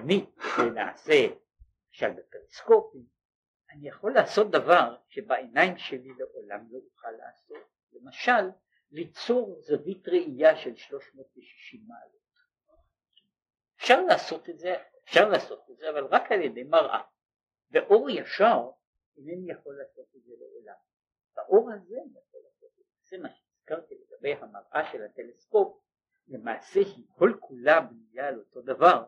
מכונית ונעשה למשל בפריסקופים, אני יכול לעשות דבר שבעיניים שלי לעולם לא אוכל לעשות, למשל ליצור זווית ראייה של 360 מעלות. אפשר לעשות את זה, אפשר לעשות את זה, אבל רק על ידי מראה. באור ישר אינני יכול לעשות את זה לעולם. באור הזה אני יכול לעשות את זה. זה מה שהזכרתי לגבי המראה של הטלסקופ, למעשה היא כל כולה בנויה על אותו דבר,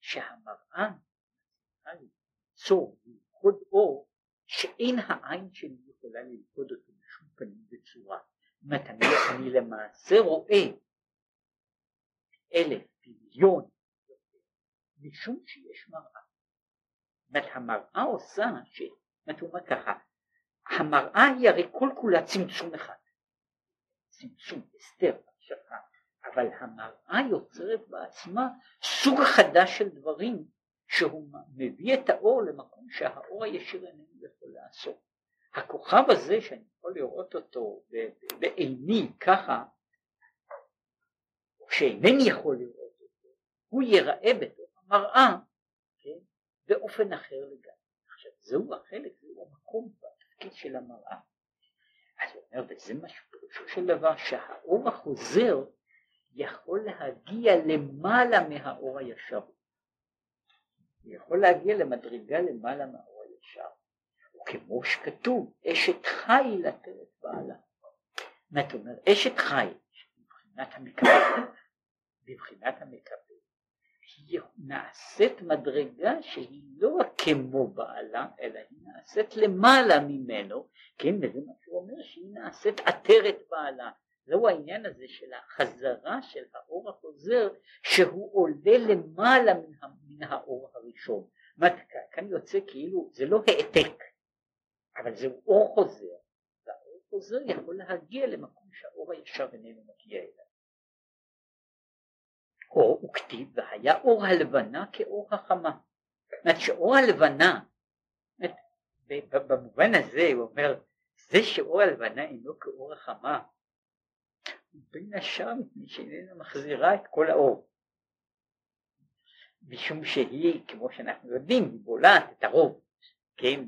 צריכה ליצור, ללכוד אור, שאין העין שלי יכולה ללכוד אותו בשום פנים וצורה. זאת אומרת, אני, אני למעשה רואה אלף, מיליון, משום שיש מראה. זאת אומרת, המראה עושה, ש... זאת אומרת ככה, המראה היא הרי כל כולה צמצום אחד. צמצום, הסתר, הקשחה. אבל המראה יוצרת בעצמה סוג חדש של דברים שהוא מביא את האור למקום שהאור הישיר איננו יכול לעשות. הכוכב הזה שאני יכול לראות אותו בעיני ככה, שאינני יכול לראות אותו, הוא ייראה בתוך המראה כן, באופן אחר לגמרי. עכשיו זהו החלק, זהו המקום והתפקיד של המראה. אז הוא אומר, וזה מה שפירושו של דבר, שהאור החוזר יכול להגיע למעלה מהאור הישר. הוא יכול להגיע למדרגה למעלה מהאור הישר. וכמו שכתוב, אשת חיל עטרת בעלה. מה אתה אומר? אשת חיל, מבחינת המקבל, מבחינת המקבל, היא נעשית מדרגה שהיא לא רק כמו בעלה, אלא היא נעשית למעלה ממנו, כן, וזה מה שהוא אומר, שהיא נעשית עטרת בעלה. זהו העניין הזה של החזרה של האור החוזר שהוא עולה למעלה מן, מן האור הראשון. כאן יוצא כאילו זה לא העתק אבל זהו אור חוזר והאור חוזר יכול להגיע למקום שהאור הישר איננו מגיע אליו. אור וכתיב והיה אור הלבנה כאור החמה. זאת אומרת שאור הלבנה במובן הזה הוא אומר זה שאור הלבנה אינו כאור החמה בין השאר מפני שאיננה מחזירה את כל האור. משום שהיא, כמו שאנחנו יודעים, היא בולעת את הרוב, כן,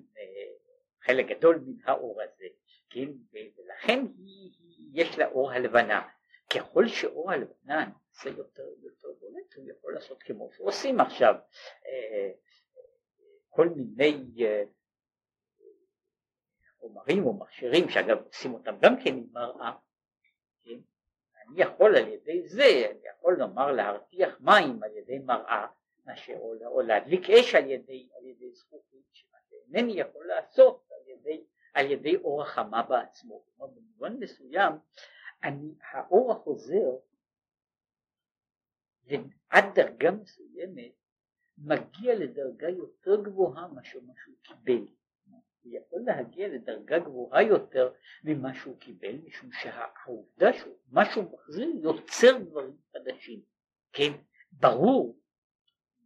חלק גדול מן האור הזה, כן, ולכן היא, יש לה אור הלבנה. ככל שאור הלבנה נעשה יותר ויותר בולט, הוא יכול לעשות כמו שעושים עכשיו אה, כל מיני אה, חומרים או מכשירים, שאגב עושים אותם גם כן עם מראה? אני יכול על ידי זה, אני יכול לומר להרתיח מים על ידי מראה, מאשר, או, או להדליק אש על ידי, על ידי זכוכית, שמה שאינני יכול לעשות על ידי, על ידי אור החמה בעצמו. כלומר במובן מסוים אני, האור החוזר עד דרגה מסוימת מגיע לדרגה יותר גבוהה מאשר מה שהוא קיבל. הוא יכול להגיע לדרגה גבוהה יותר ממה שהוא קיבל, משום שהעובדה שמה שהוא מחזיר יוצר דברים חדשים. כן, ברור,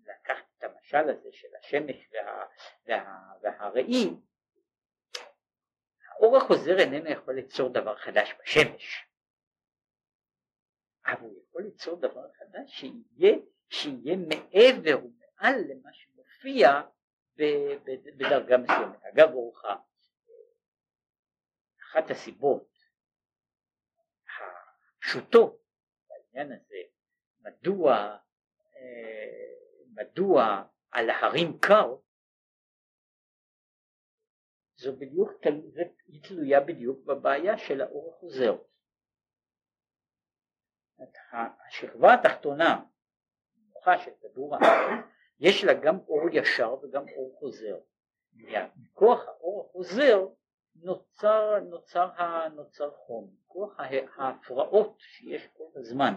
לקחת את המשל הזה של השמש וה, וה, והראי, האור החוזר איננו יכול ליצור דבר חדש בשמש, אבל הוא יכול ליצור דבר חדש שיהיה, שיהיה מעבר ומעל למה שמופיע בדרגה מסוימת. אגב אורך אחת הסיבות הפשוטות בעניין הזה מדוע אה, מדוע על ההרים קר זו בדיוק, היא תלויה בדיוק בבעיה של האור החוזר. השכבה התחתונה, נמוכה של כדור הארץ, יש לה גם אור ישר וגם אור חוזר. מכוח האור החוזר נוצר, נוצר, נוצר חום, מכוח ההפרעות שיש כל הזמן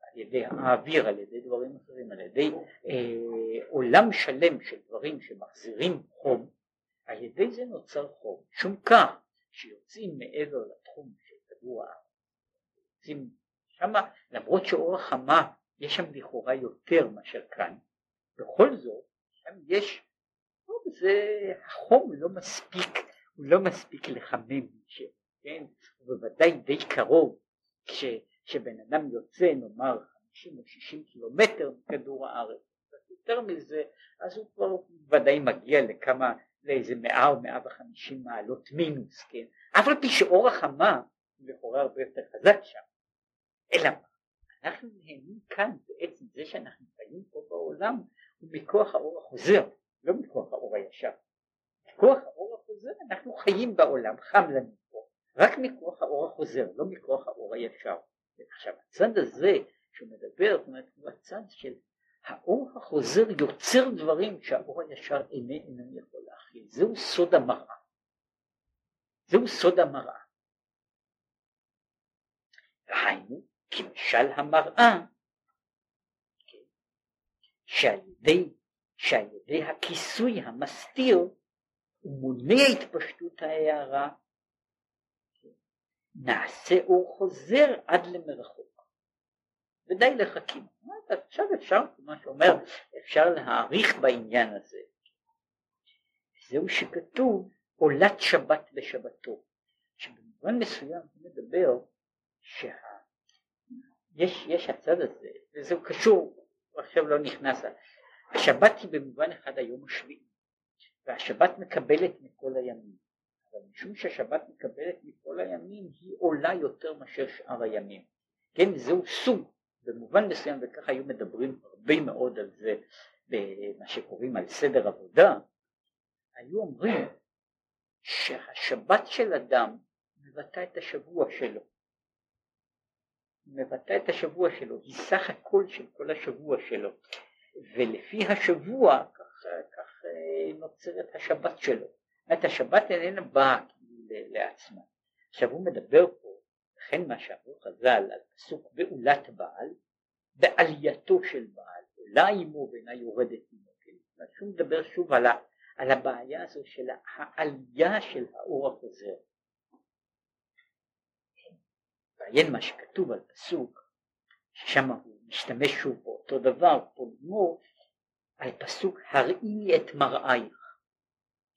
על ידי האוויר, על ידי דברים אחרים, על ידי אה, עולם שלם של דברים שמחזירים חום, על ידי זה נוצר חום. שום כך שיוצאים מעבר לתחום של כדור הארץ, שמה, למרות שאור החמה יש שם לכאורה יותר מאשר כאן, בכל זאת שם יש, זה החום לא מספיק, הוא לא מספיק לחמם, ש, כן, הוא בוודאי די קרוב, כשבן אדם יוצא נאמר 50 או 60 קילומטר מכדור הארץ, יותר מזה אז הוא כבר ודאי מגיע לכמה לאיזה מאה או מאה וחמישים מעלות מינוס כן? אף על פי שאור החמה לכאורה הרבה יותר חזק שם אלא מה? אנחנו נהנים כאן בעצם זה שאנחנו חיים פה בעולם הוא מכוח האור החוזר לא מכוח האור הישר. מכוח האור החוזר אנחנו חיים בעולם חם לנו פה רק מכוח האור החוזר לא מכוח האור הישר. עכשיו הצד הזה שהוא מדבר זאת אומרת הוא הצד של האור החוזר יוצר דברים שהאור הישר אינו יכול להכיל. זהו סוד המראה. זהו סוד המראה. היינו כמשל המראה שעל ידי, שעל ידי הכיסוי המסתיר הוא מונע התפשטות ההערה נעשה אור חוזר עד למרחוק. ודי לחכים. עכשיו אפשר כמו שאומר אפשר להעריך בעניין הזה. זהו שכתוב עולת שבת בשבתו. שבמובן מסוים הוא מדבר שה... יש, יש הצד הזה וזה קשור עכשיו לא נכנס. השבת היא במובן אחד היום השביעי והשבת מקבלת מכל הימים. אבל משום שהשבת מקבלת מכל הימים היא עולה יותר מאשר שאר הימים. כן זהו סוג במובן מסוים וככה היו מדברים הרבה מאוד על זה במה שקוראים על סדר עבודה היו אומרים שהשבת של אדם מבטא את השבוע שלו מבטא את השבוע שלו, היא סך הכל של כל השבוע שלו ולפי השבוע כך, כך אה, נוצרת השבת שלו. זאת השבת איננה באה לעצמה. עכשיו הוא מדבר פה, לכן מה שאמרו חז"ל על פסוק בעולת בעל, בעלייתו של בעל, עולה עמו ואינה יורדת עמו. שהוא מדבר שוב על, ה, על הבעיה הזו של העלייה של האור החוזר. מעיין מה שכתוב על פסוק, ששם הוא משתמש שוב באותו דבר, פה לגמור, על פסוק הראי את מראייך,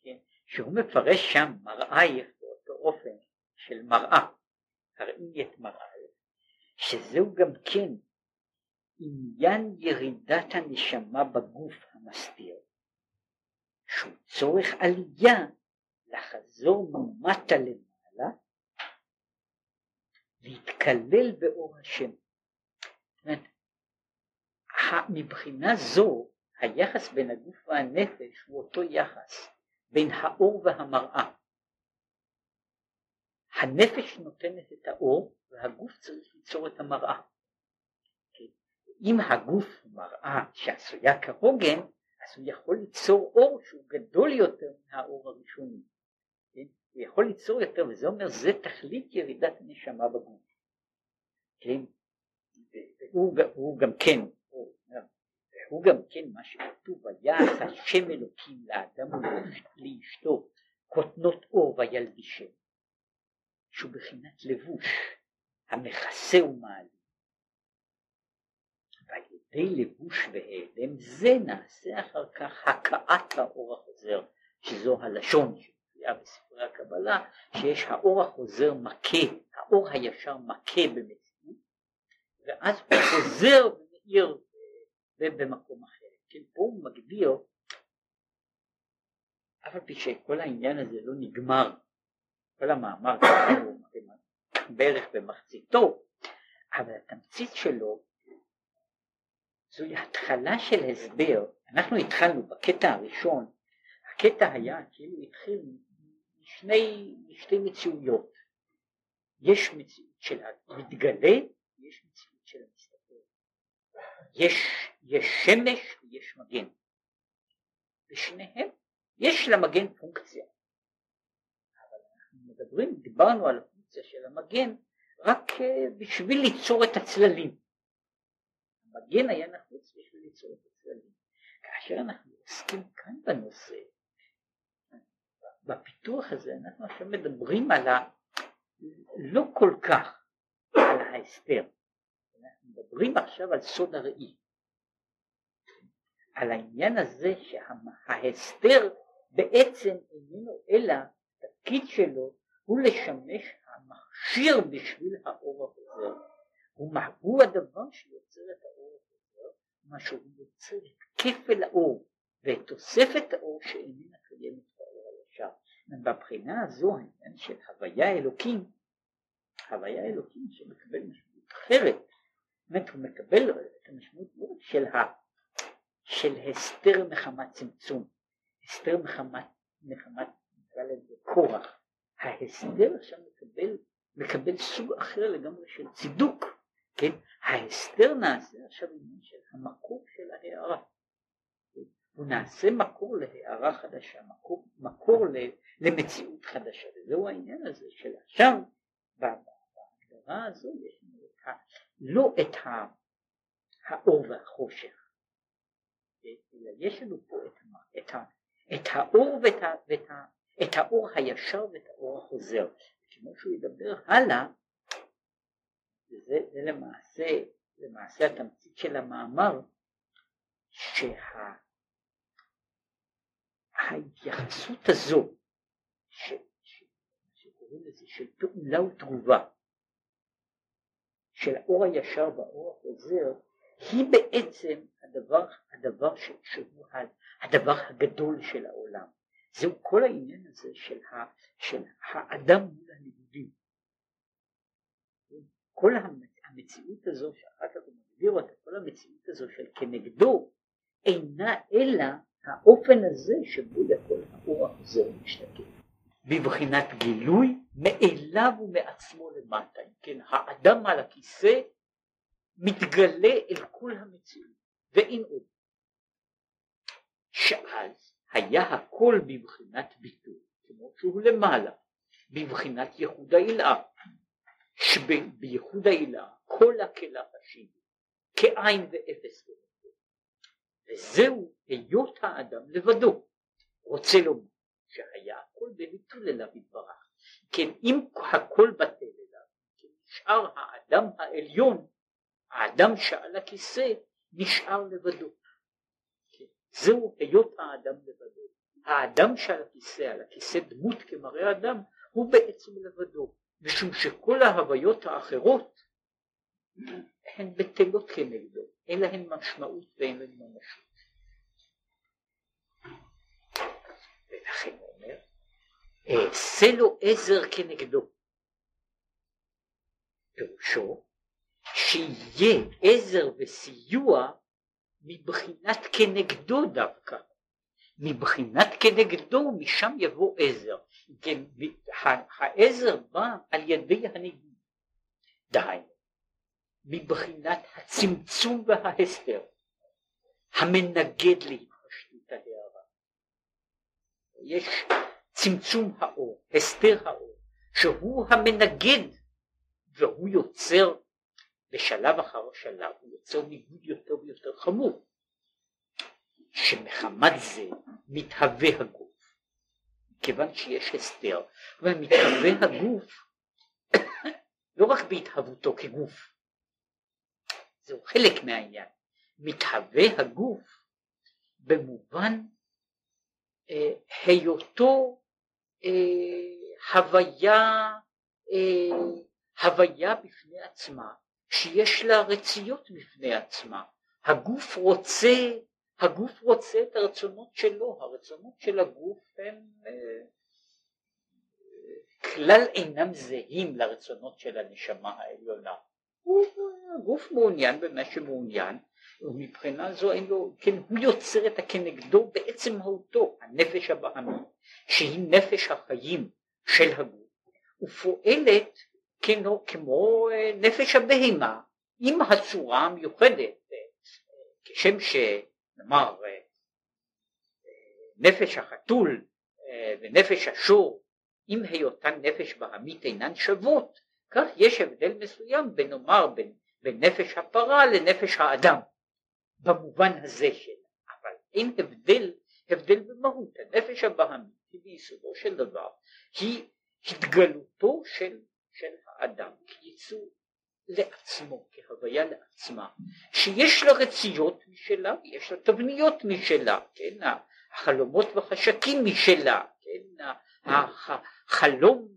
כן? שהוא מפרש שם מראייך באותו אופן של מראה, הראי את מראייך, שזהו גם כן עניין ירידת הנשמה בגוף המסתיר, שהוא צורך עלייה לחזור ממטה למעלה להתקלל באור השם. מבחינה זו היחס בין הגוף והנפש הוא אותו יחס בין האור והמראה. הנפש נותנת את האור והגוף צריך ליצור את המראה. אם הגוף הוא מראה שעשויה כהוגן אז הוא יכול ליצור אור שהוא גדול יותר מהאור הראשוני. הוא יכול ליצור יותר וזה אומר זה תכלית ירידת הנשמה בגוף. כן? והוא, והוא גם כן, הוא, הוא גם כן מה שכתוב ויעש השם אלוקים לאדם ולאשתו כותנות אור וילבישם שהוא בחינת לבוש המכסה ומעלה ועל ידי לבוש והיעלם זה נעשה אחר כך הכאת האור החוזר שזו הלשון שמופיעה בספרי הקבלה שיש האור החוזר מכה, האור הישר מכה במציאות ואז הוא חוזר ומאיר במקום אחר. כן, פה הוא מגדיר אף על פי שכל העניין הזה לא נגמר, כל המאמר הוא בערך במחציתו, אבל התמצית שלו זוהי התחלה של הסבר, אנחנו התחלנו בקטע הראשון, הקטע היה כאילו התחיל משני, משתי מציאויות, יש מציאות של המתגלה, יש מציאות של המסתכל, יש, יש שמש ויש מגן, ושניהם יש למגן פונקציה, אבל אנחנו מדברים, דיברנו על הפונקציה של המגן רק אה, בשביל ליצור את הצללים. המגן היה נחוץ בשביל ליצור את הצללים. כאשר אנחנו עוסקים כאן בנושא, בפיתוח הזה אנחנו עכשיו מדברים על ה... לא כל כך על ההסתר, אנחנו מדברים עכשיו על סוד הראי, על העניין הזה שההסתר בעצם איננו אלא התפקיד שלו הוא לשמש המכשיר בשביל האור החוזר. הוא, הוא הדבר שיוצר את האור החוזר, מה שהוא יוצר את כפל האור ואת תוספת האור שאיננה קיימת הישר. בבחינה הזו של הוויה אלוקים, הוויה אלוקים שמקבל משמעות אחרת, אומרת הוא מקבל את המשמעות של, ה, של הסתר מחמת צמצום, הסתר מחמת, מחמת נקרא לזה כורח, ההסתר עכשיו מקבל, מקבל סוג אחר לגמרי של צידוק, כן, ההסתר נעשה עכשיו עניין של המקור של ההערה, הוא נעשה מקור להערה חדשה, מקור, מקור למציאות חדשה, וזהו העניין הזה של עכשיו בהגדרה הזו יש לנו את ה, לא את ה, האור והחושך, אלא יש לנו פה את, את, ה, את האור ואת, ה, ואת ה, את האור הישר ואת האור החוזר, כמו שהוא ידבר הלאה, וזה זה למעשה, למעשה התמצית של המאמר, שה... ההתייחסות הזו שקוראים לזה של פעולה ותגובה של האור הישר והאור החוזר היא בעצם הדבר, הדבר ש, שהוא הדבר הגדול של העולם. זהו כל העניין הזה של, ה, של האדם מול הניגודים. כל המציאות הזו שאחר כך הוא מגדיר אותה כל המציאות הזו של כנגדו אינה אלא האופן הזה שבו יכול האור החוזר משתקף. בבחינת גילוי מאליו ומעצמו למטה. כן, האדם על הכיסא מתגלה אל כל המציאות, ואין עוד. שאז היה הכל בבחינת ביטוי, כמו שהוא למעלה, בבחינת ייחוד העילה, שבייחוד העילה כל הקלח השני, כאין ואפס וזהו היות האדם לבדו. רוצה לומר שהיה הכל בביטול אליו יתברך. כן אם הכל בטל אליו, כן נשאר האדם העליון, האדם שעל הכיסא, נשאר לבדו. כן, זהו היות האדם לבדו. האדם שעל הכיסא, על הכיסא דמות כמראה אדם, הוא בעצם לבדו, משום שכל ההוויות האחרות הן בטלות כנגדו, אין להן משמעות ואין להן ממשות. ולכן הוא אומר, אעשה לו עזר כנגדו. פירושו שיהיה עזר וסיוע מבחינת כנגדו דווקא. מבחינת כנגדו משם יבוא עזר. כן, העזר בא על ידי הניגוד. דהיינו, מבחינת הצמצום וההסתר, המנגד להתפשטות ההערה. יש צמצום האור, הסתר האור, שהוא המנגד והוא יוצר בשלב אחר שלב, הוא יוצר ניגוד יותר ויותר חמור, שמחמת זה מתהווה הגוף, כיוון שיש הסתר, ומתהווה הגוף לא רק בהתהוותו כגוף, זהו חלק מהעניין. מתהווה הגוף במובן אה, היותו אה, הוויה, אה, הוויה בפני עצמה, שיש לה רציות בפני עצמה. הגוף רוצה, הגוף רוצה את הרצונות שלו, הרצונות של הגוף הם אה, כלל אינם זהים לרצונות של הנשמה העליונה. הגוף מעוניין במה שמעוניין, ומבחינה זו אין לו, כן, הוא יוצר את הכנגדו בעצם מהותו, הנפש הבעמית, שהיא נפש החיים של הגוף, ופועלת כמו, כמו אה, נפש הבהמה, עם הצורה המיוחדת, אה, כשם שנאמר אה, נפש החתול ונפש השור, עם היותן נפש בהמית אינן שוות, כך יש הבדל מסוים בין נאמר בין, בין נפש הפרה לנפש האדם במובן הזה של אבל אין הבדל הבדל במהות. הנפש הבהמית היא ביסודו של דבר היא התגלותו של, של האדם כייצור לעצמו כהוויה לעצמה. שיש לה רציות משלה ויש לה תבניות משלה כן? החלומות והחשקים משלה כן? החלום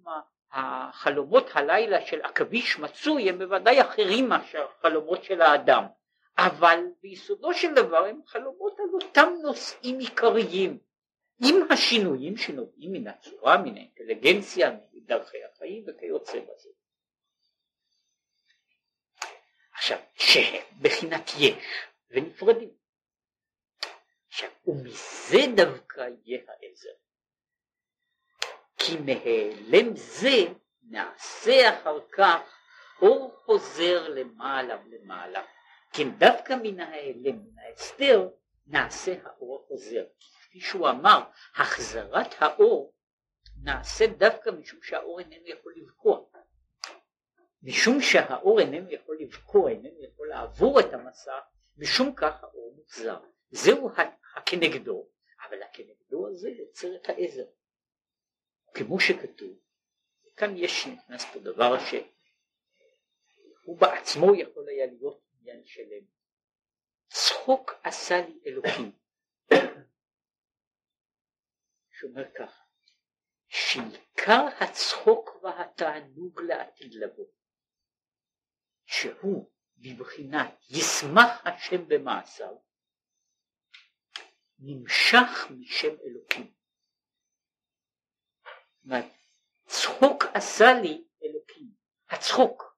החלומות הלילה של עכביש מצוי הם בוודאי אחרים מאשר החלומות של האדם, אבל ביסודו של דבר הם חלומות על אותם נושאים עיקריים עם השינויים שנובעים מן הצורה, מן האינטליגנציה, מדרכי החיים וכיוצא בזה. עכשיו, שהם בחינת יש ונפרדים. עכשיו, ומזה דווקא יהיה העזר. כי מהיעלם זה נעשה אחר כך אור חוזר למעלה ולמעלה. כן, דווקא מן ההיעלם, מן ההסתר, נעשה האור החוזר. כפי שהוא אמר, החזרת האור נעשה דווקא משום שהאור איננו יכול לבקוע. משום שהאור איננו יכול לבקוע, איננו יכול לעבור את המסע, משום כך האור מוחזר. זהו הכנגדו, אבל הכנגדו הזה יוצר את העזר. כמו שכתוב, כאן יש, נכנס פה דבר שהוא בעצמו יכול היה להיות עניין שלם. צחוק עשה לי אלוקים. שאומר ככה, שעיקר הצחוק והתענוג לעתיד לבוא, שהוא בבחינת ישמח השם במעשיו, נמשך משם אלוקים. צחוק עשה לי אלוקים. הצחוק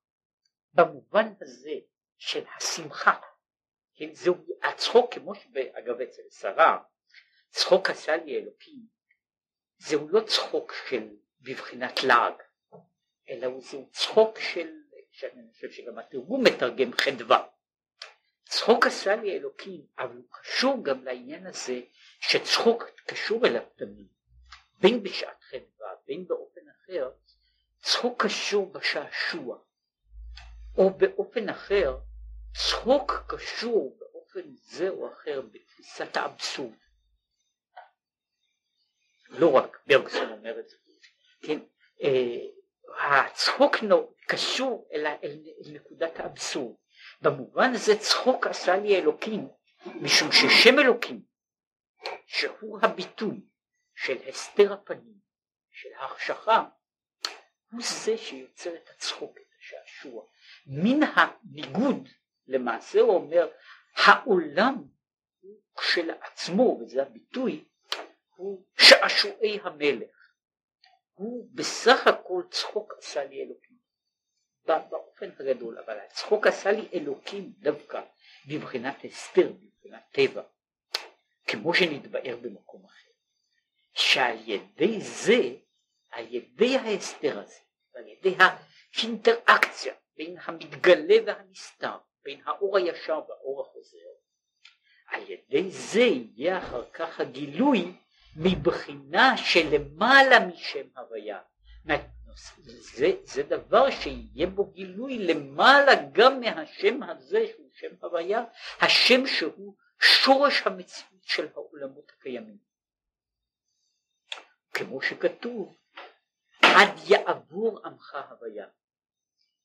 במובן הזה של השמחה, כן, זהו הצחוק כמו שאגב אצל שרה, צחוק עשה לי אלוקים, זהו לא צחוק של בבחינת לעג, אלא הוא זהו צחוק של, שאני חושב שגם התרגום מתרגם חדווה. צחוק עשה לי אלוקים, אבל הוא קשור גם לעניין הזה שצחוק קשור אליו תמיד, בין בשעת חדווה, בין באופן אחר, צחוק קשור בשעשוע, או באופן אחר, צחוק קשור באופן זה או אחר בתפיסת האבסורד. לא רק ברגסון אומר את זה, כן, אה, הצחוק קשור אל, אל, אל נקודת האבסורד. במובן הזה צחוק עשה לי אלוקים, משום ששם אלוקים, שהוא הביטוי של הסתר הפנים, של ההחשכה, הוא זה שיוצר את הצחוק, את השעשוע. מן הניגוד למעשה הוא אומר העולם הוא כשלעצמו, וזה הביטוי, הוא שעשועי המלך. הוא בסך הכל צחוק עשה לי אלוקים. באופן הגדול, אבל הצחוק עשה לי אלוקים דווקא בבחינת הסתר, בבחינת טבע, כמו שנתבאר במקום אחר. שעל ידי זה, על ידי ההסתר הזה, ועל ידי האינטראקציה בין המתגלה והנסתר, בין האור הישר והאור החוזר, על ידי זה יהיה אחר כך הגילוי מבחינה שלמעלה משם הוויה. זה, זה דבר שיהיה בו גילוי למעלה גם מהשם הזה שהוא שם הוויה, השם שהוא שורש המציאות של העולמות הקיימים. כמו שכתוב, עד יעבור עמך הוויה.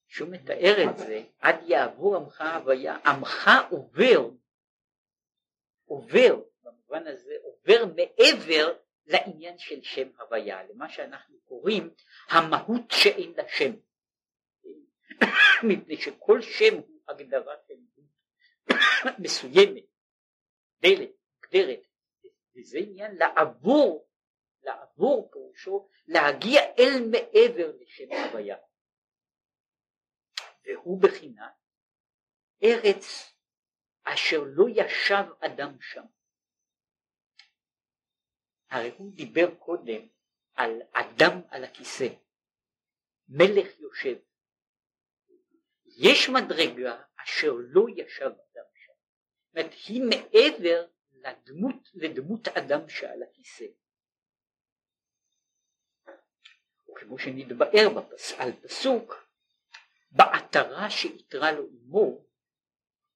שהוא מתאר את זה, עד יעבור עמך הוויה, עמך עובר, עובר, במובן הזה עובר מעבר לעניין של שם הוויה, למה שאנחנו קוראים המהות שאין לה שם. מפני שכל שם הוא הגדרה של מסוימת, דלת, מוגדרת, וזה עניין לעבור לעבור פירושו להגיע אל מעבר לשם הוויה. והוא בחינת ארץ אשר לא ישב אדם שם. הרי הוא דיבר קודם על אדם על הכיסא, מלך יושב. יש מדרגה אשר לא ישב אדם שם. זאת אומרת, היא מעבר לדמות, לדמות אדם שעל הכיסא. כמו שנתבאר בפס, על פסוק בעטרה שאיתרה לו אמו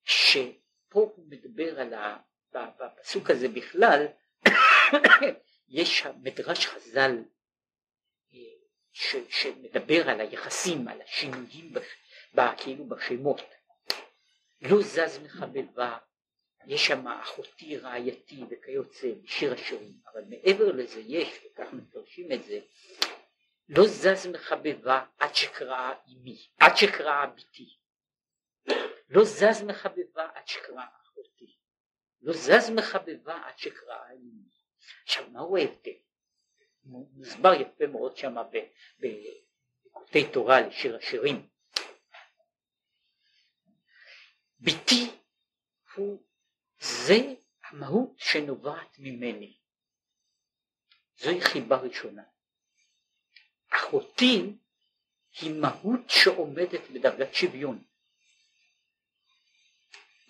שפה הוא מדבר על ה... בפסוק הזה בכלל יש מדרש חז"ל אה, ש, שמדבר על היחסים, על השינויים בש, כאילו בשמות. לא זז מחבבה, יש שם אחותי רעייתי וכיוצא בשיר השירים, אבל מעבר לזה יש, וכך מפרשים את זה, לא זז מחבבה עד שקראה אמי, עד שקראה ביתי. לא זז מחבבה עד שקרא אחותי, לא זז מחבבה עד שקרא אימי. עכשיו מהו ההבדל? מוסבר יפה מאוד שם בקוטי תורה לשיר השירים. ביתי הוא זה המהות שנובעת ממני. זוהי חיבה ראשונה. אחותי היא מהות שעומדת בדרגת שוויון.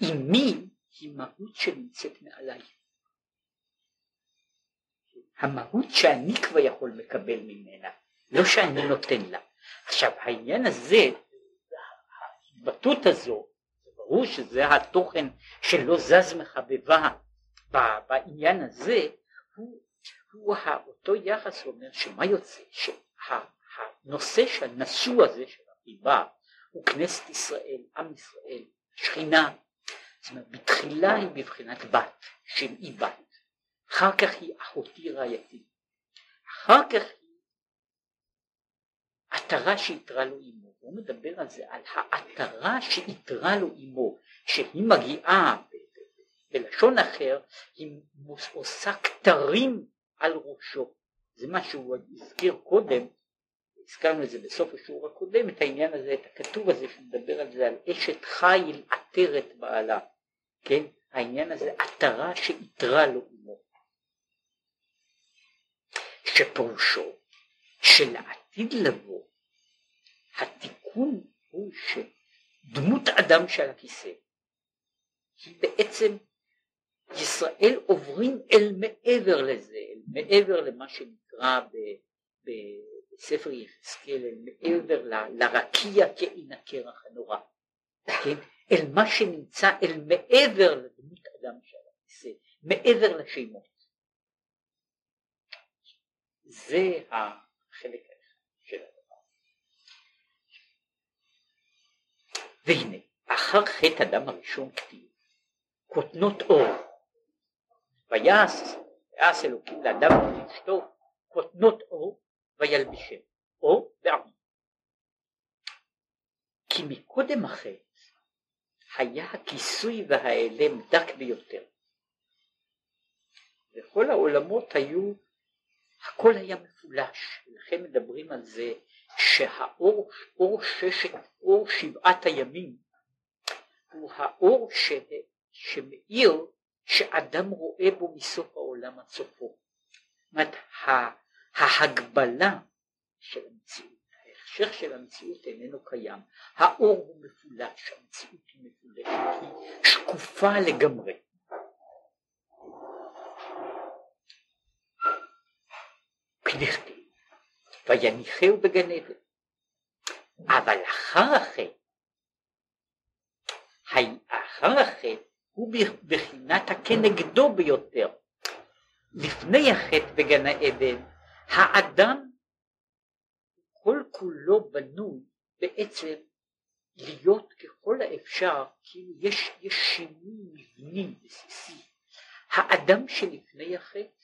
אמי היא מהות שנמצאת מעליי. המהות שאני כבר יכול לקבל ממנה, לא שאני נותן לה. עכשיו העניין הזה, ההתבטאות הזו, ברור שזה התוכן שלא זז מחבבה בעניין הזה, הוא, הוא אותו יחס אומר שמה יוצא, שהנושא של הנשוא הזה של החיבה הוא כנסת ישראל, עם ישראל, שכינה, זאת אומרת בתחילה היא בבחינת בת, של אי בת, אחר כך היא אחותי רעייתי, אחר כך היא עטרה שאיתרה לו אמו, הוא מדבר על זה, על העטרה שאיתרה לו אמו, שהיא מגיעה בלשון אחר, היא עושה כתרים על ראשו, זה מה שהוא הזכיר קודם, הזכרנו את זה בסוף השיעור הקודם, את העניין הזה, את הכתוב הזה שמדבר על זה, על אשת חיל עטרת בעלה, כן, העניין הזה, עטרה שאיתרה לו אמו. שפירושו שלעתיד לבוא התיקון הוא שדמות אדם שעל הכיסא היא בעצם ישראל עוברים אל מעבר לזה, אל מעבר למה שנקרא ב, בספר יחזקאל, אל מעבר לרקיע כעין הקרח הנורא, כן? אל מה שנמצא אל מעבר לדמות אדם שעל הכיסא, מעבר לשמות. זה החלק של הדבר. והנה, אחר חטא אדם הראשון כתיב, כותנות אור, ויעש, ויעש אלוקים לאדם ולאשתו כותנות אור וילבישם, אור ועמים. כי מקודם החטא היה הכיסוי וההיעלם דק ביותר. וכל העולמות היו הכל היה מפולש, לכן מדברים על זה שהאור, אור ששת, אור שבעת הימים, הוא האור ש, שמאיר שאדם רואה בו מסוף העולם עד סופו. זאת אומרת, ההגבלה של המציאות, ההחשך של המציאות איננו קיים, האור הוא מפולש, המציאות היא מפולשת, היא שקופה לגמרי. כדכתיב, ויניחהו בגן עדן. אבל אחר החטא, אחר החטא הוא בחינת הכנגדו ביותר. לפני החטא בגן העדן, האדם כל כולו בנוי בעצם להיות ככל האפשר, כאילו יש, יש שינוי מבני בסיסי. האדם שלפני החטא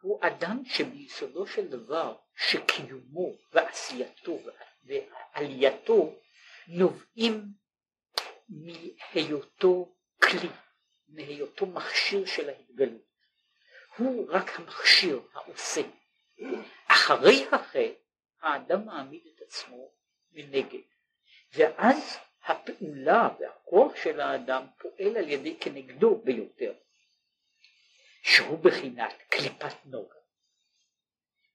הוא אדם שביסודו של דבר שקיומו ועשייתו ועלייתו נובעים מהיותו כלי, מהיותו מכשיר של ההתגלות. הוא רק המכשיר, העושה. אחרי החטא האדם מעמיד את עצמו מנגד, ואז הפעולה והכוח של האדם פועל על ידי כנגדו ביותר. שהוא בחינת קליפת נוגה.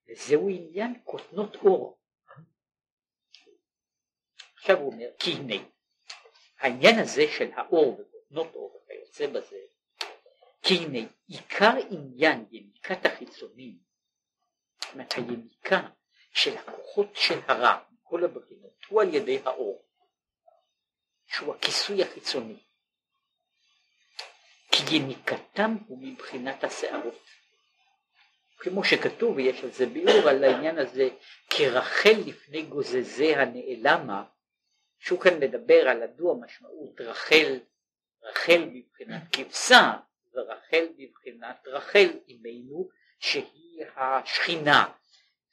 וזהו עניין כותנות אור. עכשיו הוא אומר, כי הנה, העניין הזה של האור וכותנות אור וכיוצא בזה, כי הנה, עיקר עניין יניקת החיצונים, זאת אומרת היניקה של הכוחות של הרע, כל הבחינות, הוא על ידי האור, שהוא הכיסוי החיצוני. כי יניקתם הוא מבחינת השערות. כמו שכתוב, ויש על זה ביאור על העניין הזה, כרחל לפני גוזזיה נעלמה, שהוא כאן מדבר על הדו המשמעות רחל, רחל בבחינת כבשה, ורחל בבחינת רחל אימנו, שהיא השכינה.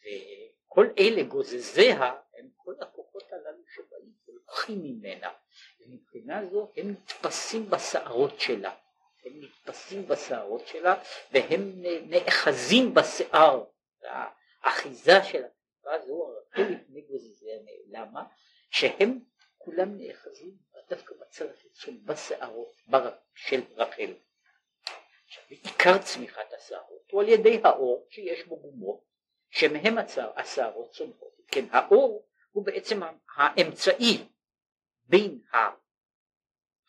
וכל אלה גוזזיה הם כל הכוחות הללו שבאים ולוקחים ממנה, ומבחינה זו הם נתפסים בשערות שלה, הם נתפסים בשערות שלה והם נאחזים בשיער, האחיזה של התקופה הזו הרבה לפני גוזיזיהם, למה? שהם כולם נאחזים דווקא בצלחת של בשערות של רחל. עיקר צמיחת השערות הוא על ידי האור שיש בו גומות שמהם השערות צומחות, כן האור הוא בעצם האמצעי בין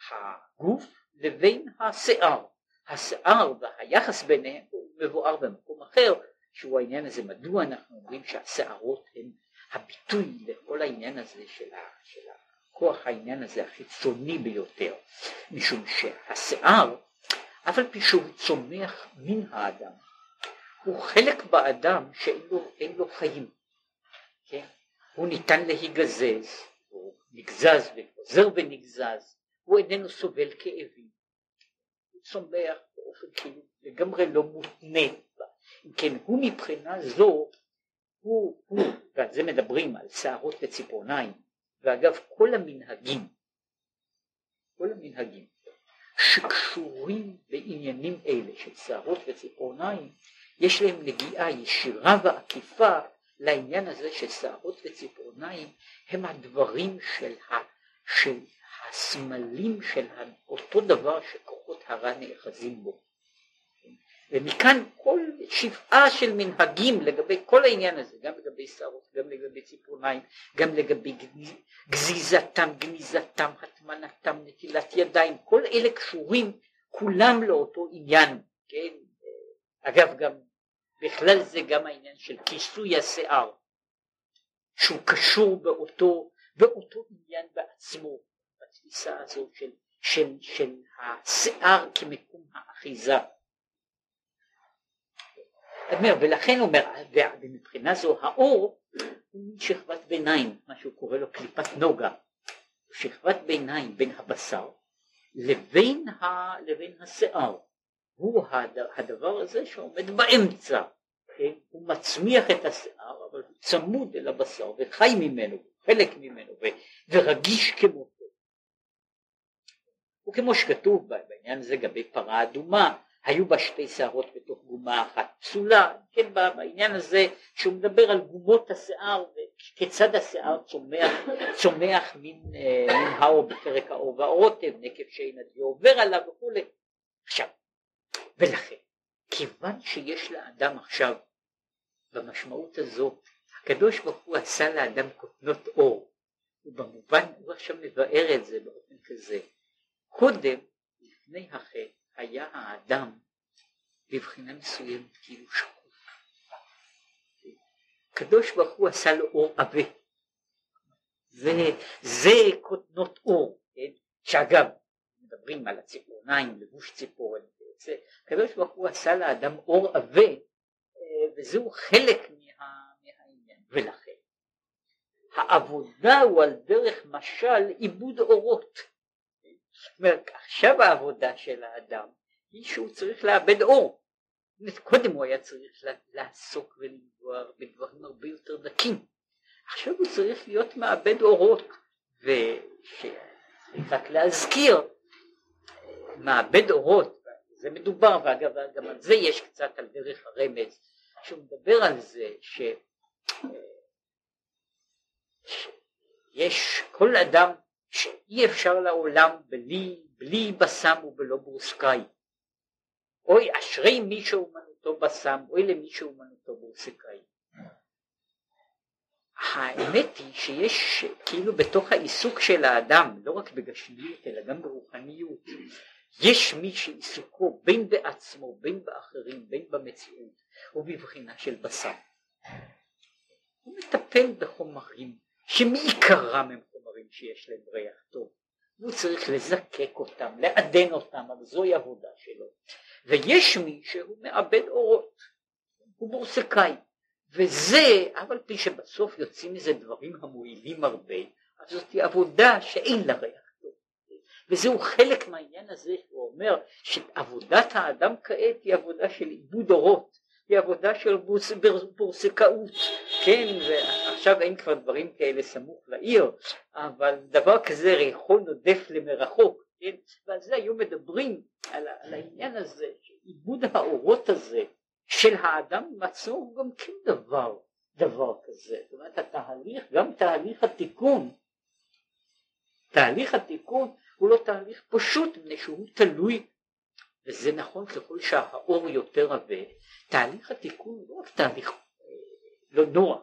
הגוף לבין השיער. השיער והיחס ביניהם הוא מבואר במקום אחר, שהוא העניין הזה, מדוע אנחנו אומרים שהשערות הן הביטוי לכל העניין הזה של, ה, של הכוח העניין הזה החיצוני ביותר, משום שהשיער, אף על פי שהוא צומח מן האדם, הוא חלק באדם שאין לו, לו חיים, כן? הוא ניתן להיגזז, הוא נגזז וחוזר ונגזז, הוא איננו סובל כאבים, הוא צומח באופן כאילו לגמרי לא מותנה, אם כן הוא מבחינה זו, הוא, הוא, ועל זה מדברים על שערות וציפורניים, ואגב כל המנהגים, כל המנהגים שקשורים בעניינים אלה של שערות וציפורניים, יש להם נגיעה ישירה ועקיפה לעניין הזה ששערות וציפורניים הם הדברים של, ה, של הסמלים של אותו דבר שכוחות הרע נאחזים בו. ומכאן כל שבעה של מנהגים לגבי כל העניין הזה, גם לגבי שערות, גם לגבי ציפורניים, גם לגבי גזיזתם, גניזתם, הטמנתם, נטילת ידיים, כל אלה קשורים כולם לאותו עניין, כן? אגב גם בכלל זה גם העניין של כיסוי השיער, שהוא קשור באותו, באותו עניין בעצמו, בתפיסה הזאת של, של, של השיער כמקום האחיזה. אומר, ולכן הוא אומר, ומבחינה זו האור הוא מין שכבת ביניים, מה שהוא קורא לו קליפת נוגה, שכבת ביניים בין הבשר לבין, ה, לבין השיער. הוא הדבר הזה שעומד באמצע, כן? הוא מצמיח את השיער אבל הוא צמוד אל הבשר וחי ממנו, חלק ממנו ורגיש כמותו. וכמו שכתוב בעניין הזה לגבי פרה אדומה, היו בה שתי שערות בתוך גומה אחת פסולה, כן בעניין הזה שהוא מדבר על גומות השיער וכיצד השיער צומח, צומח מן, אה, מן האור בפרק האור והרוטב, נקב שאין הדיו עובר עליו וכולי. עכשיו ולכן, כיוון שיש לאדם עכשיו, במשמעות הזאת, הקדוש ברוך הוא עשה לאדם כותנות אור, ובמובן, הוא עכשיו מבאר את זה באופן כזה. קודם, לפני החטא, היה האדם בבחינה מסוימת כאילו שקוף. הקדוש ברוך הוא עשה לו אור עבה. וזה כותנות אור, כן? שאגב, מדברים על הציפורניים, לבוש ציפורן, הקדוש ברוך הוא עשה לאדם אור עבה אה, וזהו חלק מה, מהעניין ולכן העבודה הוא על דרך משל עיבוד אורות אומרת עכשיו העבודה של האדם היא שהוא צריך לאבד אור. קודם הוא היה צריך לעסוק ולנגוע בדברים הרבה יותר דקים. עכשיו הוא צריך להיות מאבד אורות. ושצריך רק להזכיר אה, מאבד אורות זה מדובר, ואגב גם על זה יש קצת על דרך הרמז, שהוא מדבר על זה ש... שיש כל אדם שאי אפשר לעולם בלי, בלי בסם ובלא ברוסקאי. אוי אשרי מי שאומנותו בסם, אוי למי שאומנותו ברוסקאי. האמת היא שיש כאילו בתוך העיסוק של האדם, לא רק בגשמיות אלא גם ברוחניות, יש מי שעיסוקו בין בעצמו, בין באחרים, בין במציאות, הוא בבחינה של בשר. הוא מטפל בחומרים שמעיקרם הם חומרים שיש להם ריח טוב. הוא צריך לזקק אותם, לעדן אותם, אבל זוהי עבודה שלו. ויש מי שהוא מאבד אורות, הוא בורסקאי. וזה, אף על פי שבסוף יוצאים מזה דברים המועילים הרבה, אז זאת עבודה שאין לה ריח. וזהו חלק מהעניין הזה שהוא אומר שעבודת האדם כעת היא עבודה של עיבוד אורות היא עבודה של בורס, בורסקאות, כן, ועכשיו אין כבר דברים כאלה סמוך לעיר, אבל דבר כזה ריחו נודף למרחוק, כן, ועל זה היו מדברים, על, על העניין הזה, שעיבוד האורות הזה של האדם עצמו הוא גם כן דבר, דבר כזה, זאת אומרת התהליך, גם תהליך התיקון, תהליך התיקון הוא לא תהליך פשוט, מפני שהוא תלוי וזה נכון ככל שהאור יותר עבה, תהליך התיקון הוא לא רק תהליך אה, לא נוח,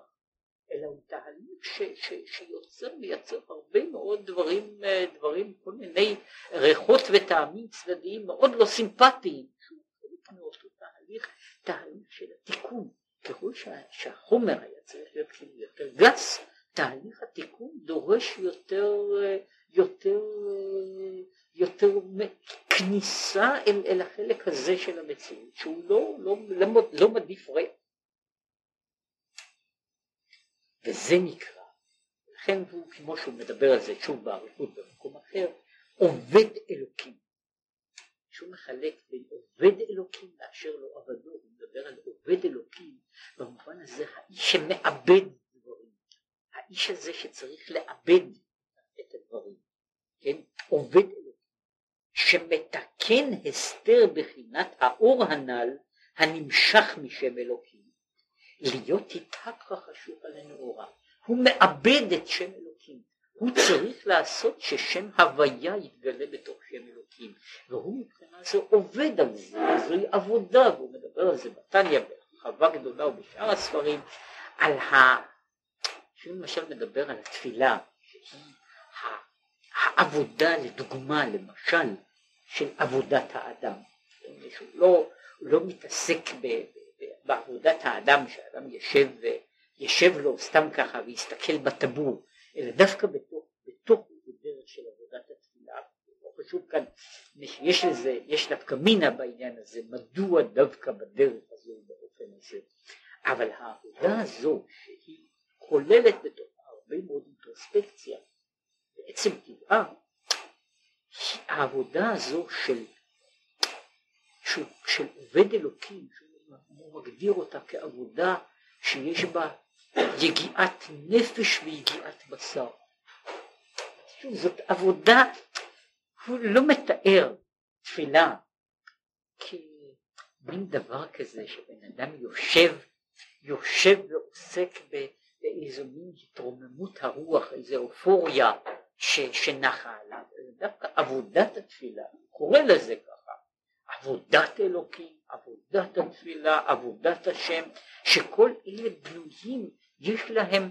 אלא הוא תהליך ש, ש, שיוצר, מייצר הרבה מאוד דברים, אה, דברים, כל מיני ריחות וטעמים צדדיים מאוד לא סימפטיים, שהוא חלק מאותו תהליך, תהליך של התיקון, ככל שה, שהחומר היה צריך להיות כאילו יותר גס, תהליך התיקון דורש יותר, אה, יותר יותר כניסה אל, אל החלק הזה של המציאות שהוא לא, לא, לא, לא מדיף ריח. וזה נקרא לכן הוא כמו שהוא מדבר על זה שוב באריכות במקום אחר עובד אלוקים. שהוא מחלק בין עובד אלוקים לאשר לו עבדו הוא מדבר על עובד אלוקים במובן הזה האיש שמאבד דברים. האיש הזה שצריך לאבד את הדברים כן? עובד אלוקים שמתקן הסתר בחינת האור הנ"ל הנמשך משם אלוקים להיות איתך חשוך על הנאורה. הוא מאבד את שם אלוקים. הוא צריך לעשות ששם הוויה יתגלה בתוך שם אלוקים. והוא מבחינה זו עובד על זה זוהי עבודה והוא מדבר על זה בתניא בהרחבה גדולה ובשאר הספרים על ה... שהוא למשל מדבר על התפילה העבודה לדוגמה למשל של עבודת האדם. שהוא לא, לא מתעסק ב, ב, בעבודת האדם, שאדם ישב, ישב לו סתם ככה ויסתכל בטבור, אלא דווקא בתוך, בתוך דרך של עבודת התפילה. לא חשוב כאן, יש לזה, יש דווקא מינה בעניין הזה, מדוע דווקא בדרך הזו באופן הזה. אבל העבודה הזו שהיא כוללת בתוכה הרבה מאוד אינטרוספקציה, בעצם טבעה העבודה הזו של, של, של עובד אלוקים, הוא מגדיר אותה כעבודה שיש בה יגיעת נפש ויגיעת בשר. שוב, זאת עבודה, הוא לא מתאר תפילה כמין דבר כזה שבן אדם יושב, יושב ועוסק באיזו מין התרוממות הרוח, איזו אופוריה ש, שנחה עליו, דווקא עבודת התפילה, קורא לזה ככה, עבודת אלוקים, עבודת התפילה, עבודת השם, שכל אלה בנויים, יש להם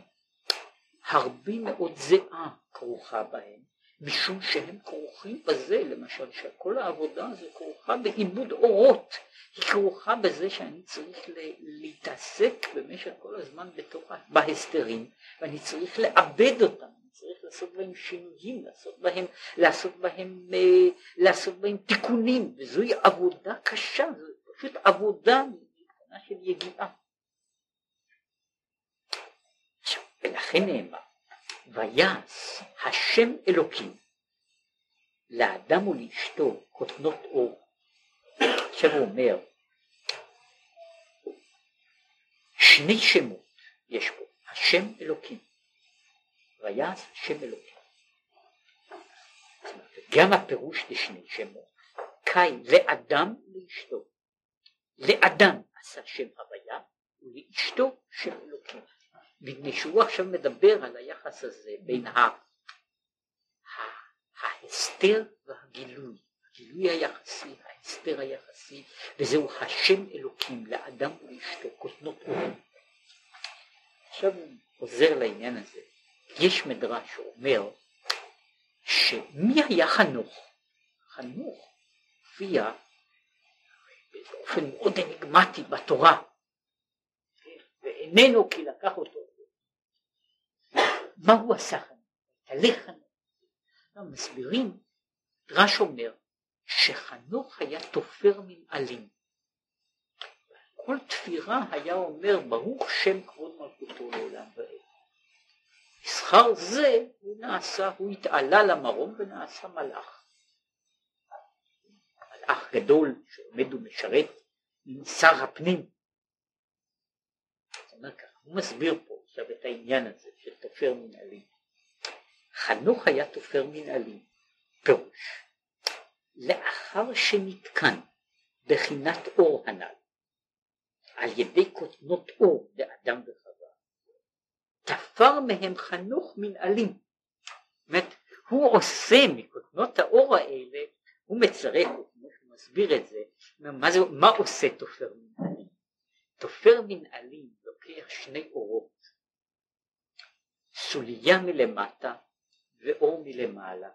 הרבה מאוד זיעה כרוכה בהם, משום שהם כרוכים בזה, למשל שכל העבודה הזו כרוכה בעיבוד אורות, היא כרוכה בזה שאני צריך להתעסק במשך כל הזמן בתוך, בהסתרים, ואני צריך לעבד אותם. צריך לעשות בהם שינויים, לעשות בהם, לעשות בהם, אה, לעשות בהם תיקונים, וזוהי עבודה קשה, זו פשוט עבודה מבחינה של יגיעה. ולכן נאמר, ויעש השם אלוקים לאדם ולאשתו כותנות אור. עכשיו הוא אומר, שני שמות יש פה, השם אלוקים. ויעש שם אלוקים. גם הפירוש לשני שמות, קי לאדם לאשתו. לאדם עשה שם הוויה ולאשתו שם אלוקים. מפני שהוא עכשיו מדבר על היחס הזה בין ה... ההסתר והגילוי, הגילוי היחסי, ההסתר היחסי, וזהו השם אלוקים לאדם ולאשתו, קוטנות אורים. עכשיו הוא חוזר לעניין הזה, יש מדרש שאומר שמי היה חנוך? חנוך הופיע באופן מאוד אניגמטי בתורה. ואיננו כי לקח אותו. מה הוא עשה חנוך? תהליך חנוך. מסבירים, מדרש אומר שחנוך היה תופר מנעלים כל תפירה היה אומר ברוך שם כבוד מלכותו לעולם ועד בשכר זה הוא נעשה, הוא התעלה למרום ונעשה מלאך. מלאך גדול שעומד ומשרת עם שר הפנים, הוא מסביר פה עכשיו את העניין הזה של תופר מנהלי. חנוך היה תופר מנהלי, פירוש, לאחר שנתקן בחינת אור הנ"ל, על ידי כותנות אור לאדם וחווה, תפר מהם חנוך מנהלים. זאת אומרת, הוא עושה מכותנות האור האלה, הוא מצרף, כמו שהוא מסביר את זה, מה, זה, מה עושה תופר מנהלים? תופר מנהלים לוקח שני אורות, סוליה מלמטה ואור מלמעלה,